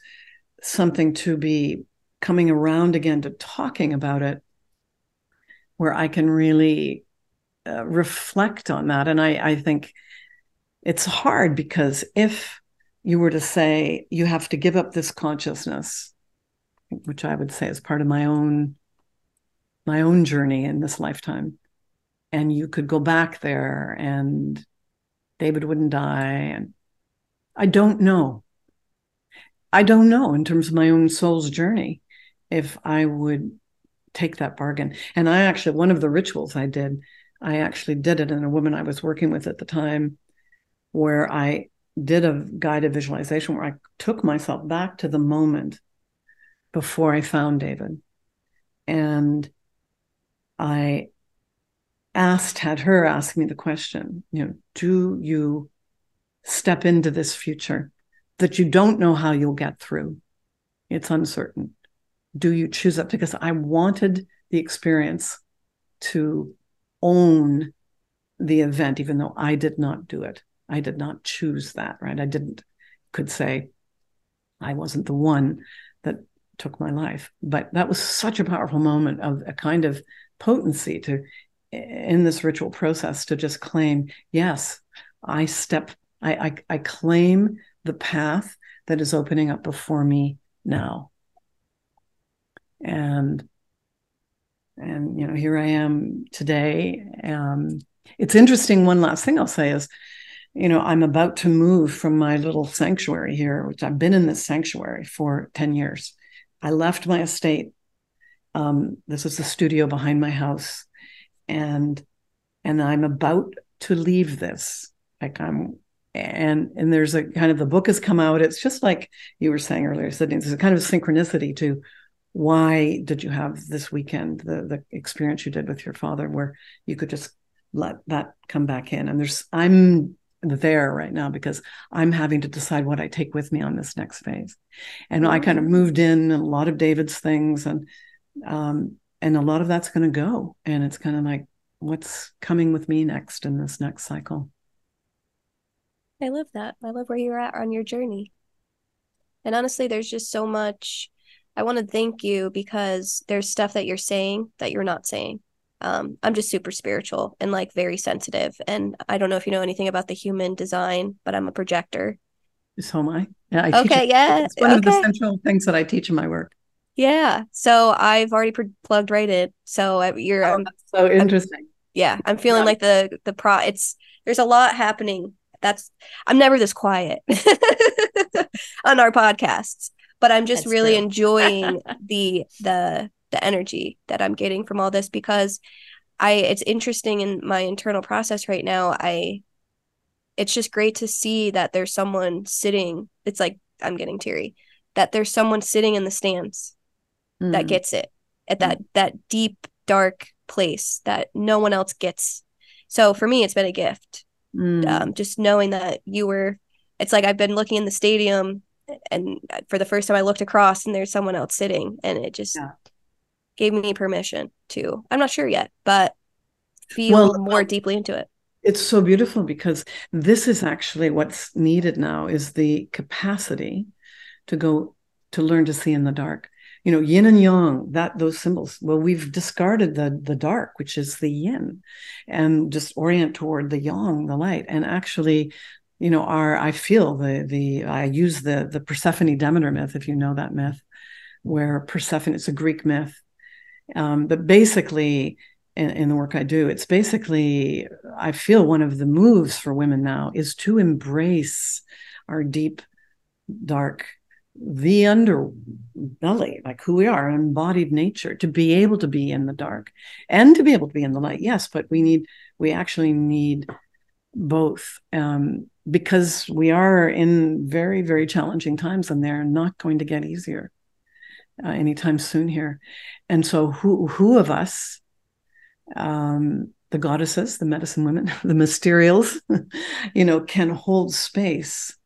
[SPEAKER 3] something to be coming around again to talking about it where I can really uh, reflect on that. And I, I think it's hard because if you were to say you have to give up this consciousness which i would say is part of my own my own journey in this lifetime and you could go back there and david wouldn't die and i don't know i don't know in terms of my own soul's journey if i would take that bargain and i actually one of the rituals i did i actually did it in a woman i was working with at the time where i did a guided visualization where I took myself back to the moment before I found David. And I asked, had her ask me the question, you know, do you step into this future that you don't know how you'll get through? It's uncertain. Do you choose it? Because I wanted the experience to own the event, even though I did not do it. I did not choose that, right? I didn't, could say I wasn't the one that took my life. But that was such a powerful moment of a kind of potency to, in this ritual process, to just claim, yes, I step, I, I, I claim the path that is opening up before me now. And, and, you know, here I am today. Um, it's interesting. One last thing I'll say is, you know, I'm about to move from my little sanctuary here, which I've been in this sanctuary for 10 years. I left my estate. Um, this is the studio behind my house. And and I'm about to leave this. Like I'm and and there's a kind of the book has come out. It's just like you were saying earlier, Sydney, there's a kind of synchronicity to why did you have this weekend, the the experience you did with your father, where you could just let that come back in. And there's I'm there right now because I'm having to decide what I take with me on this next phase. And I kind of moved in a lot of David's things and um and a lot of that's going to go. And it's kind of like what's coming with me next in this next cycle?
[SPEAKER 2] I love that. I love where you're at on your journey. And honestly there's just so much i want to thank you because there's stuff that you're saying that you're not saying um, i'm just super spiritual and like very sensitive and i don't know if you know anything about the human design but i'm a projector
[SPEAKER 3] so am i yeah I
[SPEAKER 2] okay yeah
[SPEAKER 3] it's one
[SPEAKER 2] okay.
[SPEAKER 3] of the central things that i teach in my work
[SPEAKER 2] yeah. So I've already pre- plugged right in. So you're
[SPEAKER 3] oh, so interesting.
[SPEAKER 2] I'm, yeah, I'm feeling yeah. like the the pro. It's there's a lot happening. That's I'm never this quiet on our podcasts, but I'm just That's really true. enjoying the the the energy that I'm getting from all this because I it's interesting in my internal process right now. I it's just great to see that there's someone sitting. It's like I'm getting teary that there's someone sitting in the stands mm. that gets it at that mm. that deep dark place that no one else gets so for me it's been a gift mm. um, just knowing that you were it's like i've been looking in the stadium and for the first time i looked across and there's someone else sitting and it just yeah. gave me permission to i'm not sure yet but feel well, more um, deeply into it.
[SPEAKER 3] it's so beautiful because this is actually what's needed now is the capacity to go to learn to see in the dark. You know yin and yang that those symbols well we've discarded the the dark which is the yin and just orient toward the yang the light. And actually you know our i feel the the i use the the persephone demeter myth if you know that myth where persephone it's a greek myth um, but basically in, in the work i do it's basically i feel one of the moves for women now is to embrace our deep dark the underbelly, like who we are, embodied nature, to be able to be in the dark and to be able to be in the light. Yes, but we need, we actually need both um, because we are in very, very challenging times and they're not going to get easier uh, anytime soon here. And so, who, who of us, um, the goddesses, the medicine women, the mysterials, you know, can hold space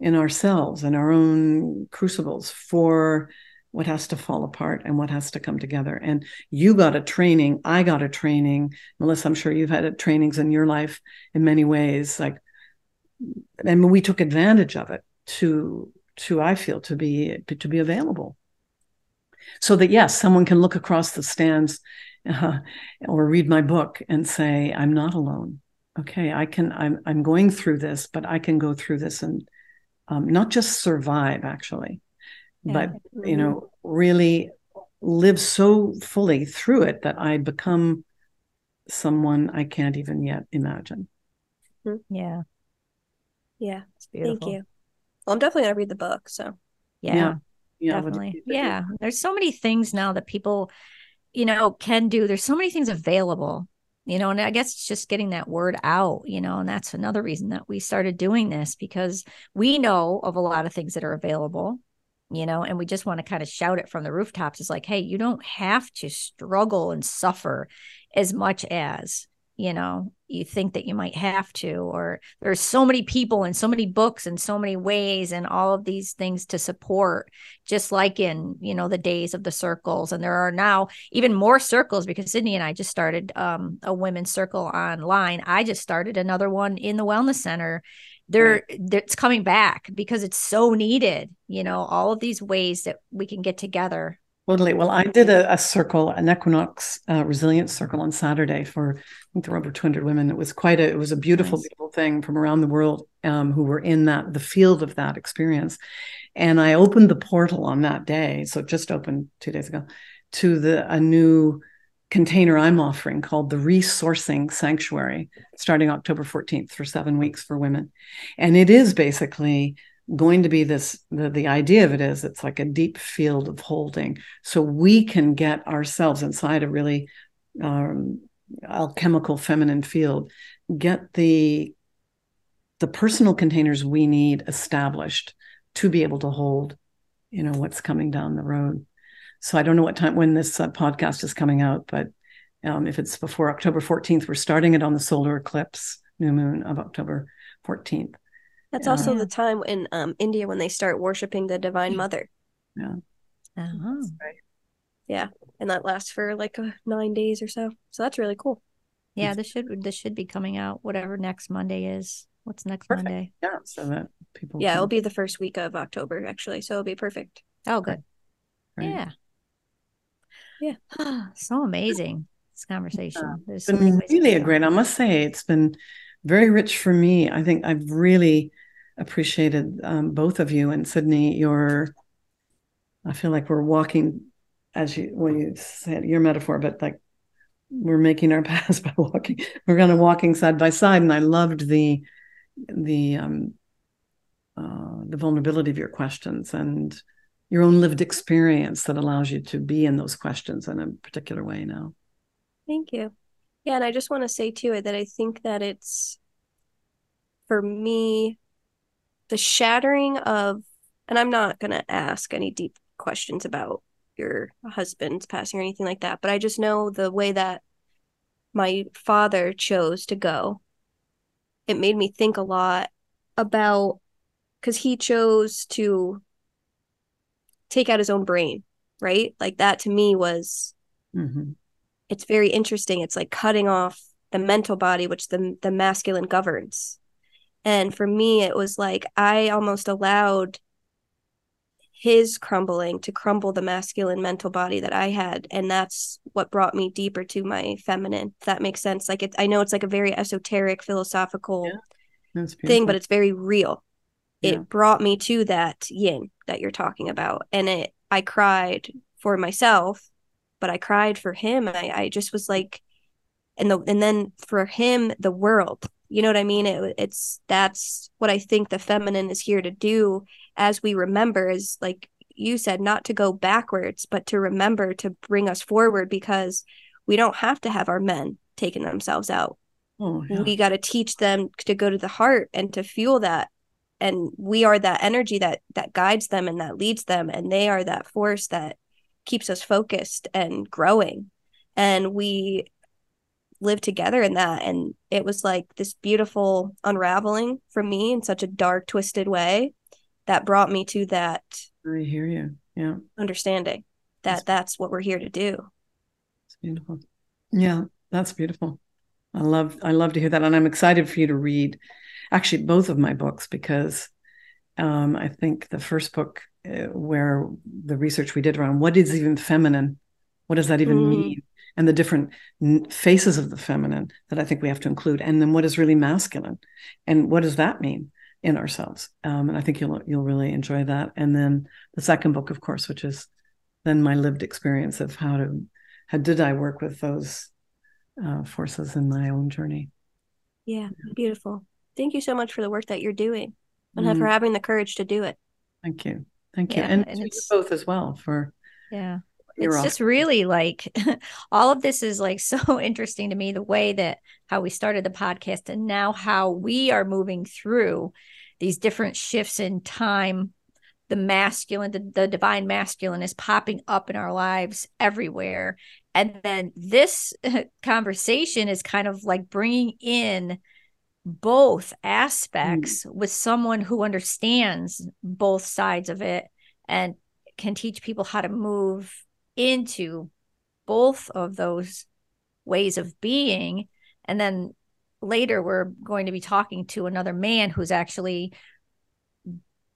[SPEAKER 3] in ourselves and our own crucibles for what has to fall apart and what has to come together. And you got a training, I got a training. Melissa, I'm sure you've had trainings in your life in many ways. Like, and we took advantage of it to, to I feel, to be to be available, so that yes, someone can look across the stands uh, or read my book and say, I'm not alone. Okay, I can. I'm I'm going through this, but I can go through this and um, not just survive actually but mm-hmm. you know really live so fully through it that i become someone i can't even yet imagine
[SPEAKER 1] mm-hmm. Yeah
[SPEAKER 2] yeah thank you. Well i'm definitely going to read the book so.
[SPEAKER 1] Yeah, yeah. yeah definitely. yeah. There's so many things now that people you know can do. There's so many things available you know and i guess it's just getting that word out you know and that's another reason that we started doing this because we know of a lot of things that are available you know and we just want to kind of shout it from the rooftops. It's like hey you don't have to struggle and suffer as much as you know you think that you might have to or there's so many people and so many books and so many ways and all of these things to support just like in you know the days of the circles. And there are now even more circles because sydney and i just started um, a women's circle online. I just started another one in the wellness center. There right. it's coming back because it's so needed you know all of these ways that we can get together
[SPEAKER 3] Totally. Well, I did a, a circle, an equinox uh, resilience circle on Saturday for I think there were over 200 women. It was quite a, it was a beautiful, nice. beautiful thing from around the world um, who were in that the field of that experience. And I opened the portal on that day, so it just opened two days ago, to the a new container I'm offering called the Resourcing Sanctuary, starting October 14th for seven weeks for women, and it is basically going to be this the, the idea of it is it's like a deep field of holding. So we can get ourselves inside a really um, alchemical feminine field get the the personal containers we need established to be able to hold you know what's coming down the road. So i don't know what time when this uh, podcast is coming out but um, if it's before october 14th we're starting it on the solar eclipse new moon of october 14th
[SPEAKER 2] that's yeah. also the time in um, India when they start worshiping the Divine Mother.
[SPEAKER 3] Yeah.
[SPEAKER 1] Uh-huh.
[SPEAKER 3] Right.
[SPEAKER 2] Yeah. And that lasts for like uh, nine days or so. So that's really cool.
[SPEAKER 1] Yeah, this should this should be coming out whatever next Monday is. What's next
[SPEAKER 3] Perfect.
[SPEAKER 1] Monday?
[SPEAKER 3] Yeah, so that people.
[SPEAKER 2] Yeah,
[SPEAKER 3] can-
[SPEAKER 2] it'll be the first week of October actually. So it'll be perfect.
[SPEAKER 1] Oh, good.
[SPEAKER 3] right.
[SPEAKER 1] Yeah.
[SPEAKER 2] Yeah.
[SPEAKER 1] so amazing. This conversation. There's
[SPEAKER 3] It's
[SPEAKER 1] so many
[SPEAKER 3] been
[SPEAKER 1] ways to
[SPEAKER 3] really a
[SPEAKER 1] go.
[SPEAKER 3] great. I must say, it's been very rich for me. I think I've really appreciated um, both of you and Sydney. Your, I feel like we're walking, as you well, you said your metaphor, but like we're making our paths by walking. We're kind of walking side by side, and I loved the the um, uh, the vulnerability of your questions and your own lived experience that allows you to be in those questions in a particular way now.
[SPEAKER 2] Thank you. Yeah, and I just want to say to it that I think that it's for me the shattering of and I'm not going to ask any deep questions about your husband's passing or anything like that, but I just know the way that my father chose to go. It made me think a lot about cuz he chose to take out his own brain, right? Like that to me was
[SPEAKER 3] hmm
[SPEAKER 2] it's very interesting. It's like cutting off the mental body, which the the masculine governs. And for me, it was like I almost allowed his crumbling to crumble the masculine mental body that I had, and that's what brought me deeper to my feminine. If that makes sense. Like it, I know it's like a very esoteric, philosophical
[SPEAKER 3] Yeah,
[SPEAKER 2] thing, but it's very real. It
[SPEAKER 3] Yeah.
[SPEAKER 2] brought me to that yin that you're talking about. And it I cried for myself, but I cried for him. I, I just was like and the and then for him, the world. You know what I mean? It, it's that's what I think the feminine is here to do as we remember is like you said, not to go backwards, but to remember to bring us forward because we don't have to have our men taking themselves out
[SPEAKER 3] oh, yeah.
[SPEAKER 2] we got to teach them to go to the heart and to fuel that and we are that energy that that guides them and that leads them and they are that force that keeps us focused and growing and we live together in that and it was like this beautiful unraveling for me in such a dark twisted way that brought me to that
[SPEAKER 3] I hear you. Yeah,
[SPEAKER 2] understanding
[SPEAKER 3] That's-
[SPEAKER 2] that that's what we're here to do
[SPEAKER 3] it's beautiful. Yeah, that's beautiful. I love I love to hear that, and I'm excited for you to read actually both of my books because um, I think the first book uh, where the research we did around what is even feminine, what does that even
[SPEAKER 2] Mm.
[SPEAKER 3] mean, and the different faces of the feminine that I think we have to include, and then what is really masculine, and what does that mean in ourselves? Um, and I think you'll you'll really enjoy that. And then the second book, of course, which is then my lived experience of how to how did I work with those uh, forces in my own journey.
[SPEAKER 2] yeah beautiful thank you so much for the work that you're doing and for
[SPEAKER 3] Mm,
[SPEAKER 2] having the courage to do it
[SPEAKER 3] thank you, thank you,
[SPEAKER 1] Yeah,
[SPEAKER 3] and,
[SPEAKER 1] and
[SPEAKER 3] to you
[SPEAKER 1] it's-
[SPEAKER 3] both as well for
[SPEAKER 1] Yeah. It's just really like all of this is like so interesting to me the way that how we started the podcast and now how we are moving through these different shifts in time. The masculine the, the divine masculine is popping up in our lives everywhere. And then this conversation is kind of like bringing in both aspects with someone who understands both sides of it and can teach people how to move into both of those ways of being and then later we're going to be talking to another man who's actually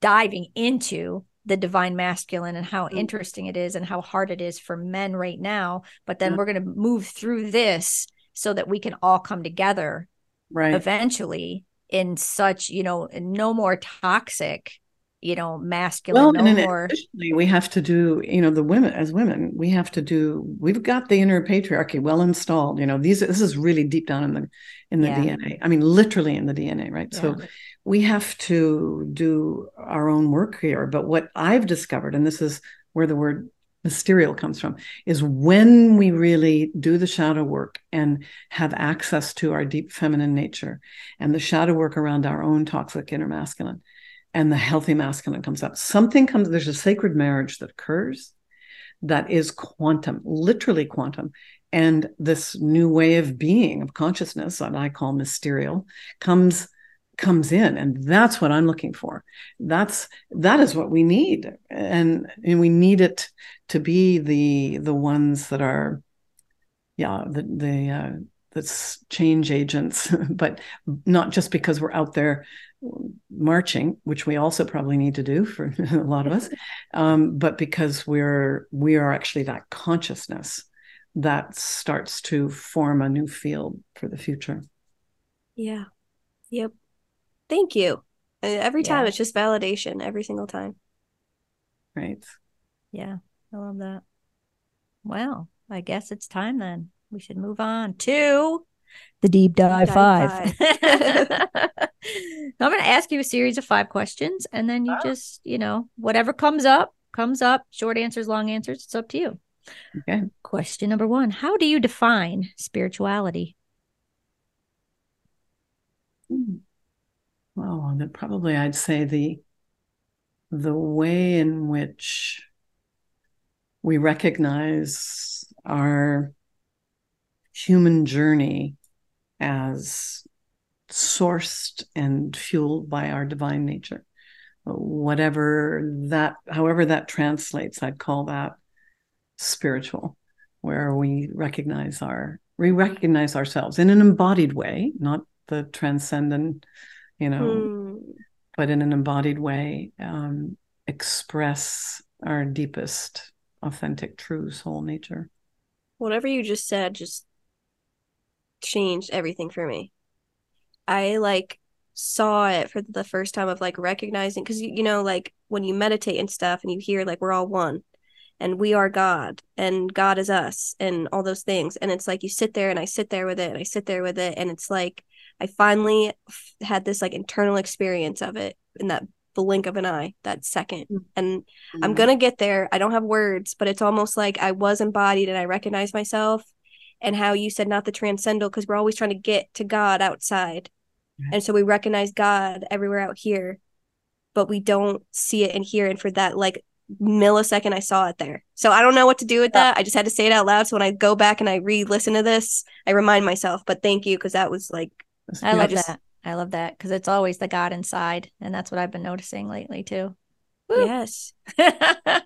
[SPEAKER 1] diving into the divine masculine and how
[SPEAKER 3] Mm.
[SPEAKER 1] interesting it is and how hard it is for men right now but then
[SPEAKER 3] Yeah.
[SPEAKER 1] we're going to move through this so that we can all come together
[SPEAKER 3] right.
[SPEAKER 1] eventually in such you know no more toxic you know masculine
[SPEAKER 3] Well,
[SPEAKER 1] no more
[SPEAKER 3] additionally, we have to do, you know, the women as women, we have to do. We've got the inner patriarchy well installed. You know, these this is really deep down in the in the
[SPEAKER 1] Yeah.
[SPEAKER 3] DNA. I mean, literally in the DNA, right? So we have to do our own work here. But what I've discovered, and this is where the word mysterial comes from, is when we really do the shadow work and have access to our deep feminine nature and the shadow work around our own toxic inner masculine and the healthy masculine comes up. Something comes, there's a sacred marriage that occurs that is quantum, literally quantum. And this new way of being, of consciousness, that I call mysterial, comes comes in and that's what i'm looking for that's that is what we need and and we need it to be the the ones that are yeah the the uh that's change agents but not just because we're out there marching which we also probably need to do for a lot of us um, but because we're we are actually that consciousness that starts to form a new field for the future
[SPEAKER 2] yeah yep Thank you. Every time
[SPEAKER 1] Yeah.
[SPEAKER 2] it's just validation every single time.
[SPEAKER 3] right
[SPEAKER 1] Yeah, I love that. Well, I guess it's time then. We should move on to the deep dive,
[SPEAKER 2] dive
[SPEAKER 1] five. I'm going to ask you a series of five questions, and then you
[SPEAKER 3] Oh.
[SPEAKER 1] just, you know, whatever comes up, comes up. Short answers, long answers. It's up to you.
[SPEAKER 3] okay
[SPEAKER 1] Question number one How do you define spirituality? Hmm.
[SPEAKER 3] well then probably i'd say the the way in which we recognize our human journey as sourced and fueled by our divine nature whatever that however that translates i'd call that spiritual where we recognize our we recognize ourselves in an embodied way not the transcendent you know
[SPEAKER 2] Hmm.
[SPEAKER 3] but in an embodied way um, express our deepest authentic true soul nature
[SPEAKER 2] Whatever you just said just changed everything for me. I like saw it for the first time of like recognizing because you, you know like when you meditate and stuff and you hear like we're all one and we are God and God is us and all those things and it's like you sit there and I sit there with it and I sit there with it and it's like I finally f- had this like internal experience of it in that blink of an eye that second mm. and I'm mm-hmm. gonna get there. I don't have words, but it's almost like I was embodied and I recognize myself. And how you said not the transcendental, because we're always trying to get to God outside.
[SPEAKER 3] Right.
[SPEAKER 2] And so we recognize God everywhere out here, but we don't see it in here. And for that like millisecond, I saw it there. So I don't know what to do with
[SPEAKER 1] Yeah.
[SPEAKER 2] that. I just had to say it out loud. So when I go back and I re listen to this, I remind myself. But thank you, because that was like,
[SPEAKER 1] I love
[SPEAKER 3] beautiful.
[SPEAKER 1] that. I love that because it's always the God inside. And that's what I've been noticing lately, too. Woo.
[SPEAKER 2] yes.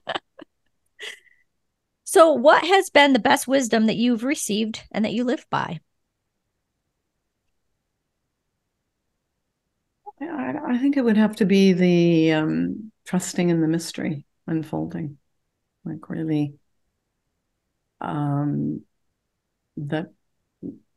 [SPEAKER 1] so, what has been the best wisdom that you've received and that you live by?
[SPEAKER 3] I, I think it would have to be the um, trusting in the mystery unfolding, like really um, that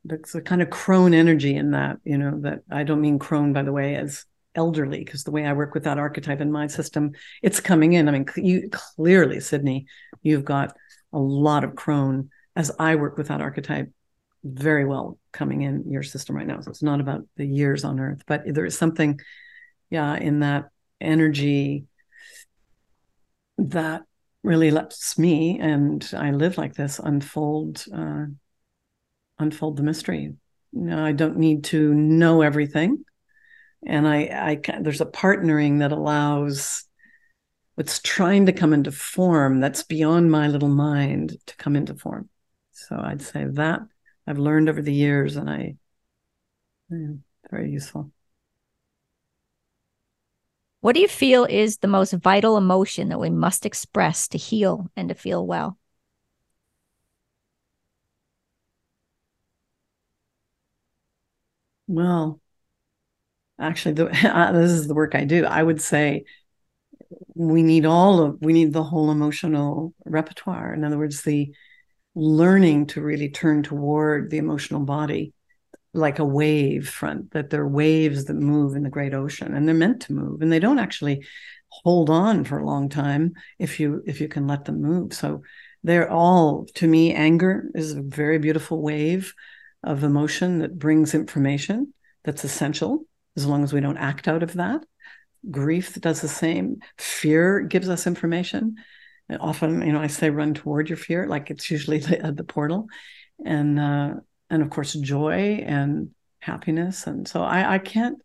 [SPEAKER 3] that's a kind of crone energy in that, you know, that I don't mean crone by the way as elderly, because the way I work with that archetype in my system, it's coming in. I mean, you clearly, Sydney, you've got a lot of crone as I work with that archetype very well coming in your system right now. So it's not about the years on earth, but there is something, yeah, in that energy that really lets me and I live like this unfold uh, unfold the mystery. You know, I don't need to know everything, and I, I ca- there's a partnering that allows what's trying to come into form that's beyond my little mind to come into form. So I'd say that I've learned over the years, and I yeah, very useful.
[SPEAKER 1] What do you feel is the most vital emotion that we must express to heal and to feel well?
[SPEAKER 3] Well, actually, the, uh, this is the work I do. I would say we need all of we need the whole emotional repertoire. In other words, the learning to really turn toward the emotional body like a wave front that they're waves that move in the great ocean and they're meant to move and they don't actually hold on for a long time if you if you can let them move. So they're all to me anger is a very beautiful wave of emotion that brings information that's essential as long as we don't act out of that. Grief does the same. Fear gives us information and often you know i say run toward your fear like it's usually the, the portal. And uh and of course joy and happiness. And so i i can't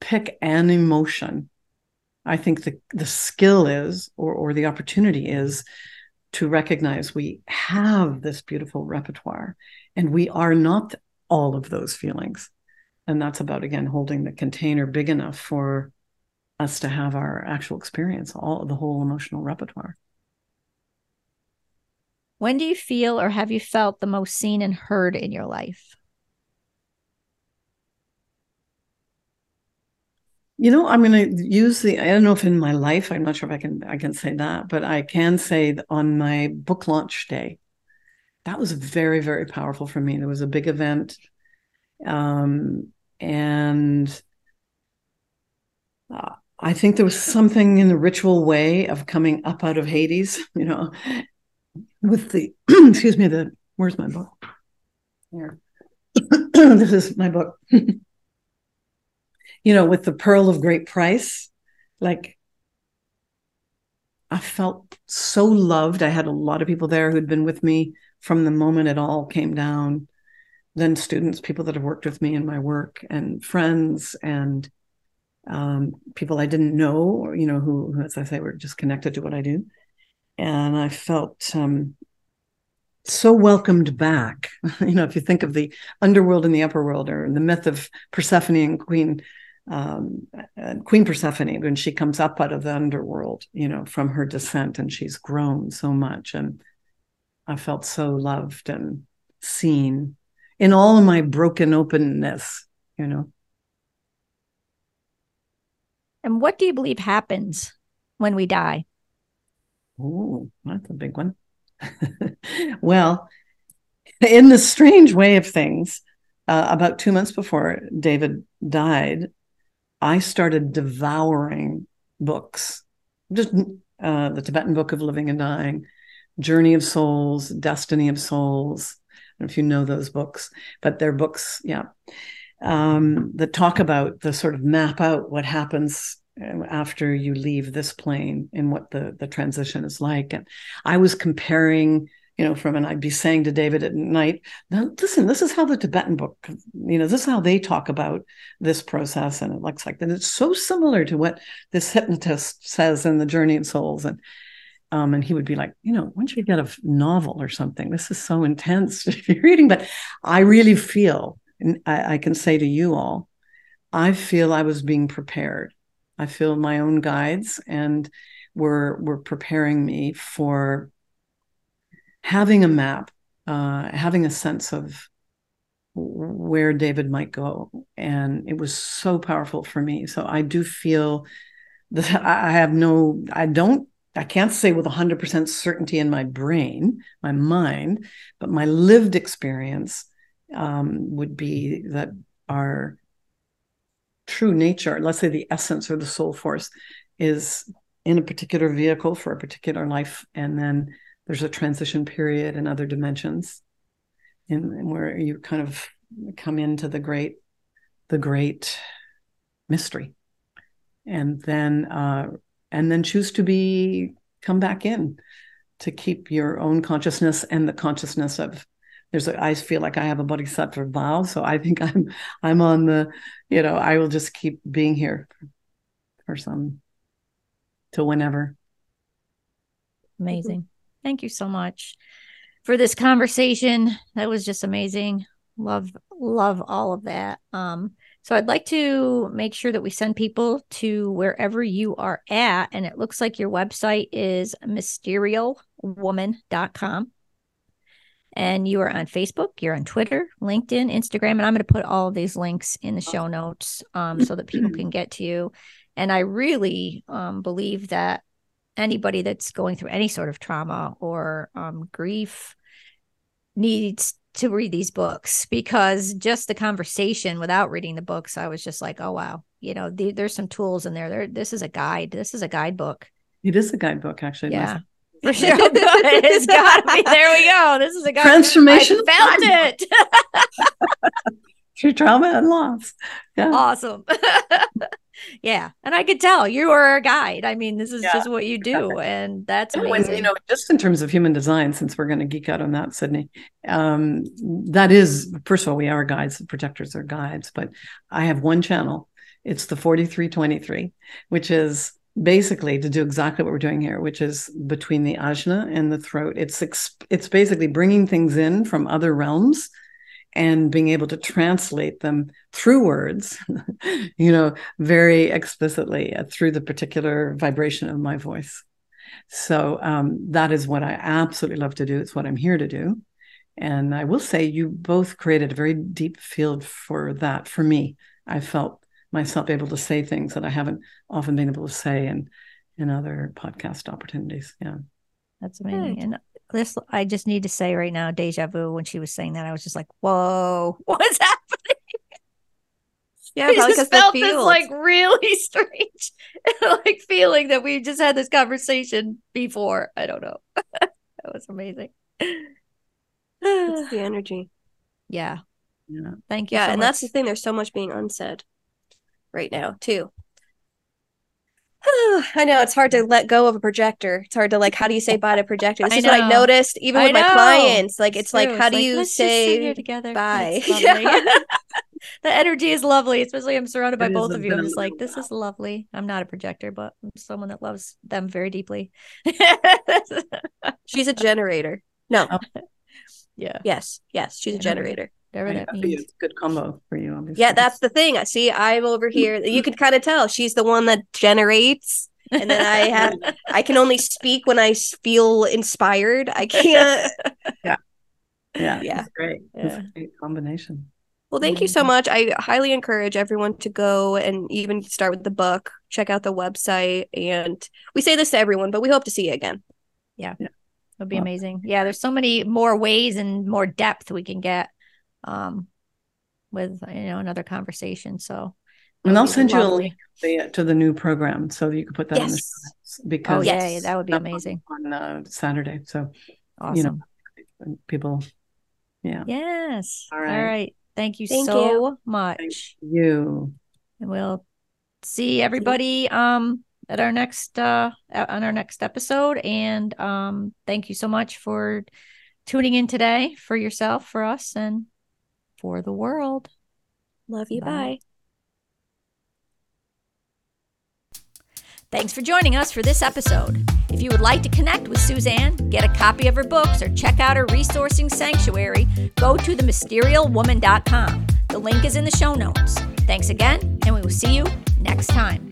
[SPEAKER 3] pick an emotion. I think the the skill is or or the opportunity is to recognize we have this beautiful repertoire and we are not all of those feelings. And that's about again holding the container big enough for us to have our actual experience, all the whole emotional repertoire.
[SPEAKER 1] When do you feel or have you felt the most seen and heard in your life?
[SPEAKER 3] You know, I'm going to use the. I don't know if in my life, I'm not sure if I can. I can say that, but I can say on my book launch day, that was very, very powerful for me. There was a big event, um, and uh, I think there was something in the ritual way of coming up out of Hades. You know, with the excuse me. The where's my book? Here. this is my book you know, with the pearl of great price, like I felt so loved. I had a lot of people there who'd been with me from the moment it all came down. Then students, people that have worked with me in my work, and friends, and um, people I didn't know, or you know, who, who, as I say, were just connected to what I do. And I felt um, so welcomed back. you know, if you think of the underworld and the upper world, or the myth of Persephone and Queen um, Queen Persephone when she comes up out of the underworld, you know, from her descent, and she's grown so much, and I felt so loved and seen in all of my broken openness, you know.
[SPEAKER 1] And what do you believe happens when we die?
[SPEAKER 3] Oh, that's a big one. well, in the strange way of things, uh, about two months before David died, I started devouring books, just uh, the Tibetan Book of Living and Dying, Journey of Souls, Destiny of Souls. I don't know if you know those books, but they're books, yeah, um, that talk about the sort of map out what happens after you leave this plane and what the the transition is like. And I was comparing you know, from, and I'd be saying to David at night, now, listen, this is how the Tibetan book, you know, this is how they talk about this process. And it looks like that. It's so similar to what this hypnotist says in The Journey of Souls. And, um, and he would be like, you know, don't you get a novel or something? This is so intense to be reading. But I really feel, and I, I can say to you all, I feel I was being prepared. I feel my own guides and were were preparing me for having a map, uh, having a sense of where David might go. And it was so powerful for me. So I do feel that I have no, I don't, I can't say with 100% certainty in my brain, my mind, but my lived experience um, would be that our true nature, let's say the essence or the soul force, is in a particular vehicle for a particular life. And then there's a transition period and other dimensions in, where you kind of come into the great the great mystery and then uh, and then choose to be come back in to keep your own consciousness and the consciousness of there's a, I feel like I have a bodhisattva vow, so I think I'm I'm on the, you know, I will just keep being here for some till whenever.
[SPEAKER 1] Amazing. Thank you so much for this conversation. That was just amazing. Love, love all of that. Um, so I'd like to make sure that we send people to wherever you are at. And it looks like your website is mysterialwoman.com. And you are on Facebook, you're on Twitter, LinkedIn, Instagram. And I'm going to put all of these links in the show notes um, so that people can get to you. And I really um, believe that anybody that's going through any sort of trauma or um, grief needs to read these books because just the conversation without reading the books, I was just like, oh wow, you know, the, there's some tools in there. There, this is a guide. This is a guidebook.
[SPEAKER 3] It is a guidebook, actually.
[SPEAKER 1] Yeah. For sure. it's got to be. There we go. This is a guide.
[SPEAKER 3] Transformation.
[SPEAKER 1] I felt it.
[SPEAKER 3] Through trauma and loss.
[SPEAKER 1] Yeah. Awesome yeah and i could tell you are a guide i mean this is yeah. just what you do and that's amazing.
[SPEAKER 3] you know just in terms of human design since we're going to geek out on that sydney um, that is first of all we are guides The protectors are guides but i have one channel it's the 4323 which is basically to do exactly what we're doing here which is between the ajna and the throat it's it's basically bringing things in from other realms and being able to translate them through words, you know, very explicitly uh, through the particular vibration of my voice. So um, that is what I absolutely love to do. It's what I'm here to do. And I will say, you both created a very deep field for that for me. I felt myself able to say things that I haven't often been able to say in in other podcast opportunities. Yeah.
[SPEAKER 1] That's amazing. And this I just need to say right now, deja vu. When she was saying that, I was just like, "Whoa, what's happening?"
[SPEAKER 2] Yeah, probably because
[SPEAKER 1] felt
[SPEAKER 2] the
[SPEAKER 1] this like really strange, like feeling that we just had this conversation before. I don't know. that was amazing.
[SPEAKER 2] it's the energy.
[SPEAKER 1] yeah.
[SPEAKER 3] Yeah.
[SPEAKER 1] Thank you.
[SPEAKER 2] Yeah,
[SPEAKER 1] so
[SPEAKER 2] and that's the thing. There's so much being unsaid right now too. I know it's hard to let go of a projector. It's hard to like, how do you say bye to projector? This
[SPEAKER 1] I
[SPEAKER 2] is what I noticed even
[SPEAKER 1] I
[SPEAKER 2] with my clients. Like, it's, like,
[SPEAKER 1] true.
[SPEAKER 2] how do
[SPEAKER 1] like,
[SPEAKER 2] you
[SPEAKER 1] let's just sit here
[SPEAKER 2] say
[SPEAKER 1] together?
[SPEAKER 2] bye?
[SPEAKER 1] It's the energy is lovely, especially I'm surrounded by
[SPEAKER 3] It is
[SPEAKER 1] both of you. I'm just like, this is lovely. I'm not a projector, but I'm someone that loves them very deeply.
[SPEAKER 2] She's a generator. No,
[SPEAKER 1] yeah,
[SPEAKER 2] yes, yes, she's a generator.
[SPEAKER 1] Whatever
[SPEAKER 3] Right,
[SPEAKER 1] that
[SPEAKER 3] that'd
[SPEAKER 1] means.
[SPEAKER 3] a good combo for you, obviously.
[SPEAKER 2] Yeah, that's the thing. I see. I'm over here. You can kind of tell she's the one that generates, and then I have. I can only speak when I feel inspired. I can't.
[SPEAKER 3] yeah,
[SPEAKER 2] Yeah.
[SPEAKER 3] It's great.
[SPEAKER 1] Yeah.
[SPEAKER 3] It's a great combination.
[SPEAKER 2] Well, thank you so much. I highly encourage everyone to go and even start with the book, check out the website. And we say this to everyone, but we hope to see you again.
[SPEAKER 1] yeah It'd be
[SPEAKER 3] Well-
[SPEAKER 1] amazing. Yeah, there's so many more ways and more depth we can get um with you know another conversation. So
[SPEAKER 3] And I'll send you a link to the, new program so that you can put that in the
[SPEAKER 2] Yes.
[SPEAKER 3] show
[SPEAKER 1] Oh
[SPEAKER 3] because
[SPEAKER 1] yeah,
[SPEAKER 2] Yes.
[SPEAKER 1] that would be
[SPEAKER 3] it's up on-
[SPEAKER 1] amazing.
[SPEAKER 3] on uh, Saturday. So
[SPEAKER 1] Awesome.
[SPEAKER 3] you know, people, yeah,
[SPEAKER 1] Yes.
[SPEAKER 3] All
[SPEAKER 1] All
[SPEAKER 3] right.
[SPEAKER 1] right. Thank you
[SPEAKER 2] Thank
[SPEAKER 1] so much.
[SPEAKER 3] you.
[SPEAKER 1] And we'll see everybody um at our next uh on our next episode. And um thank you so much for tuning in today for yourself, for us, and for the world.
[SPEAKER 2] Love you.
[SPEAKER 1] Bye.
[SPEAKER 2] Bye.
[SPEAKER 1] Thanks for joining us for this episode. If you would like to connect with Suzanne, get a copy of her books, or check out her resourcing sanctuary, go to themysterialwoman.com. The link is in the show notes. Thanks again, and we will see you next time.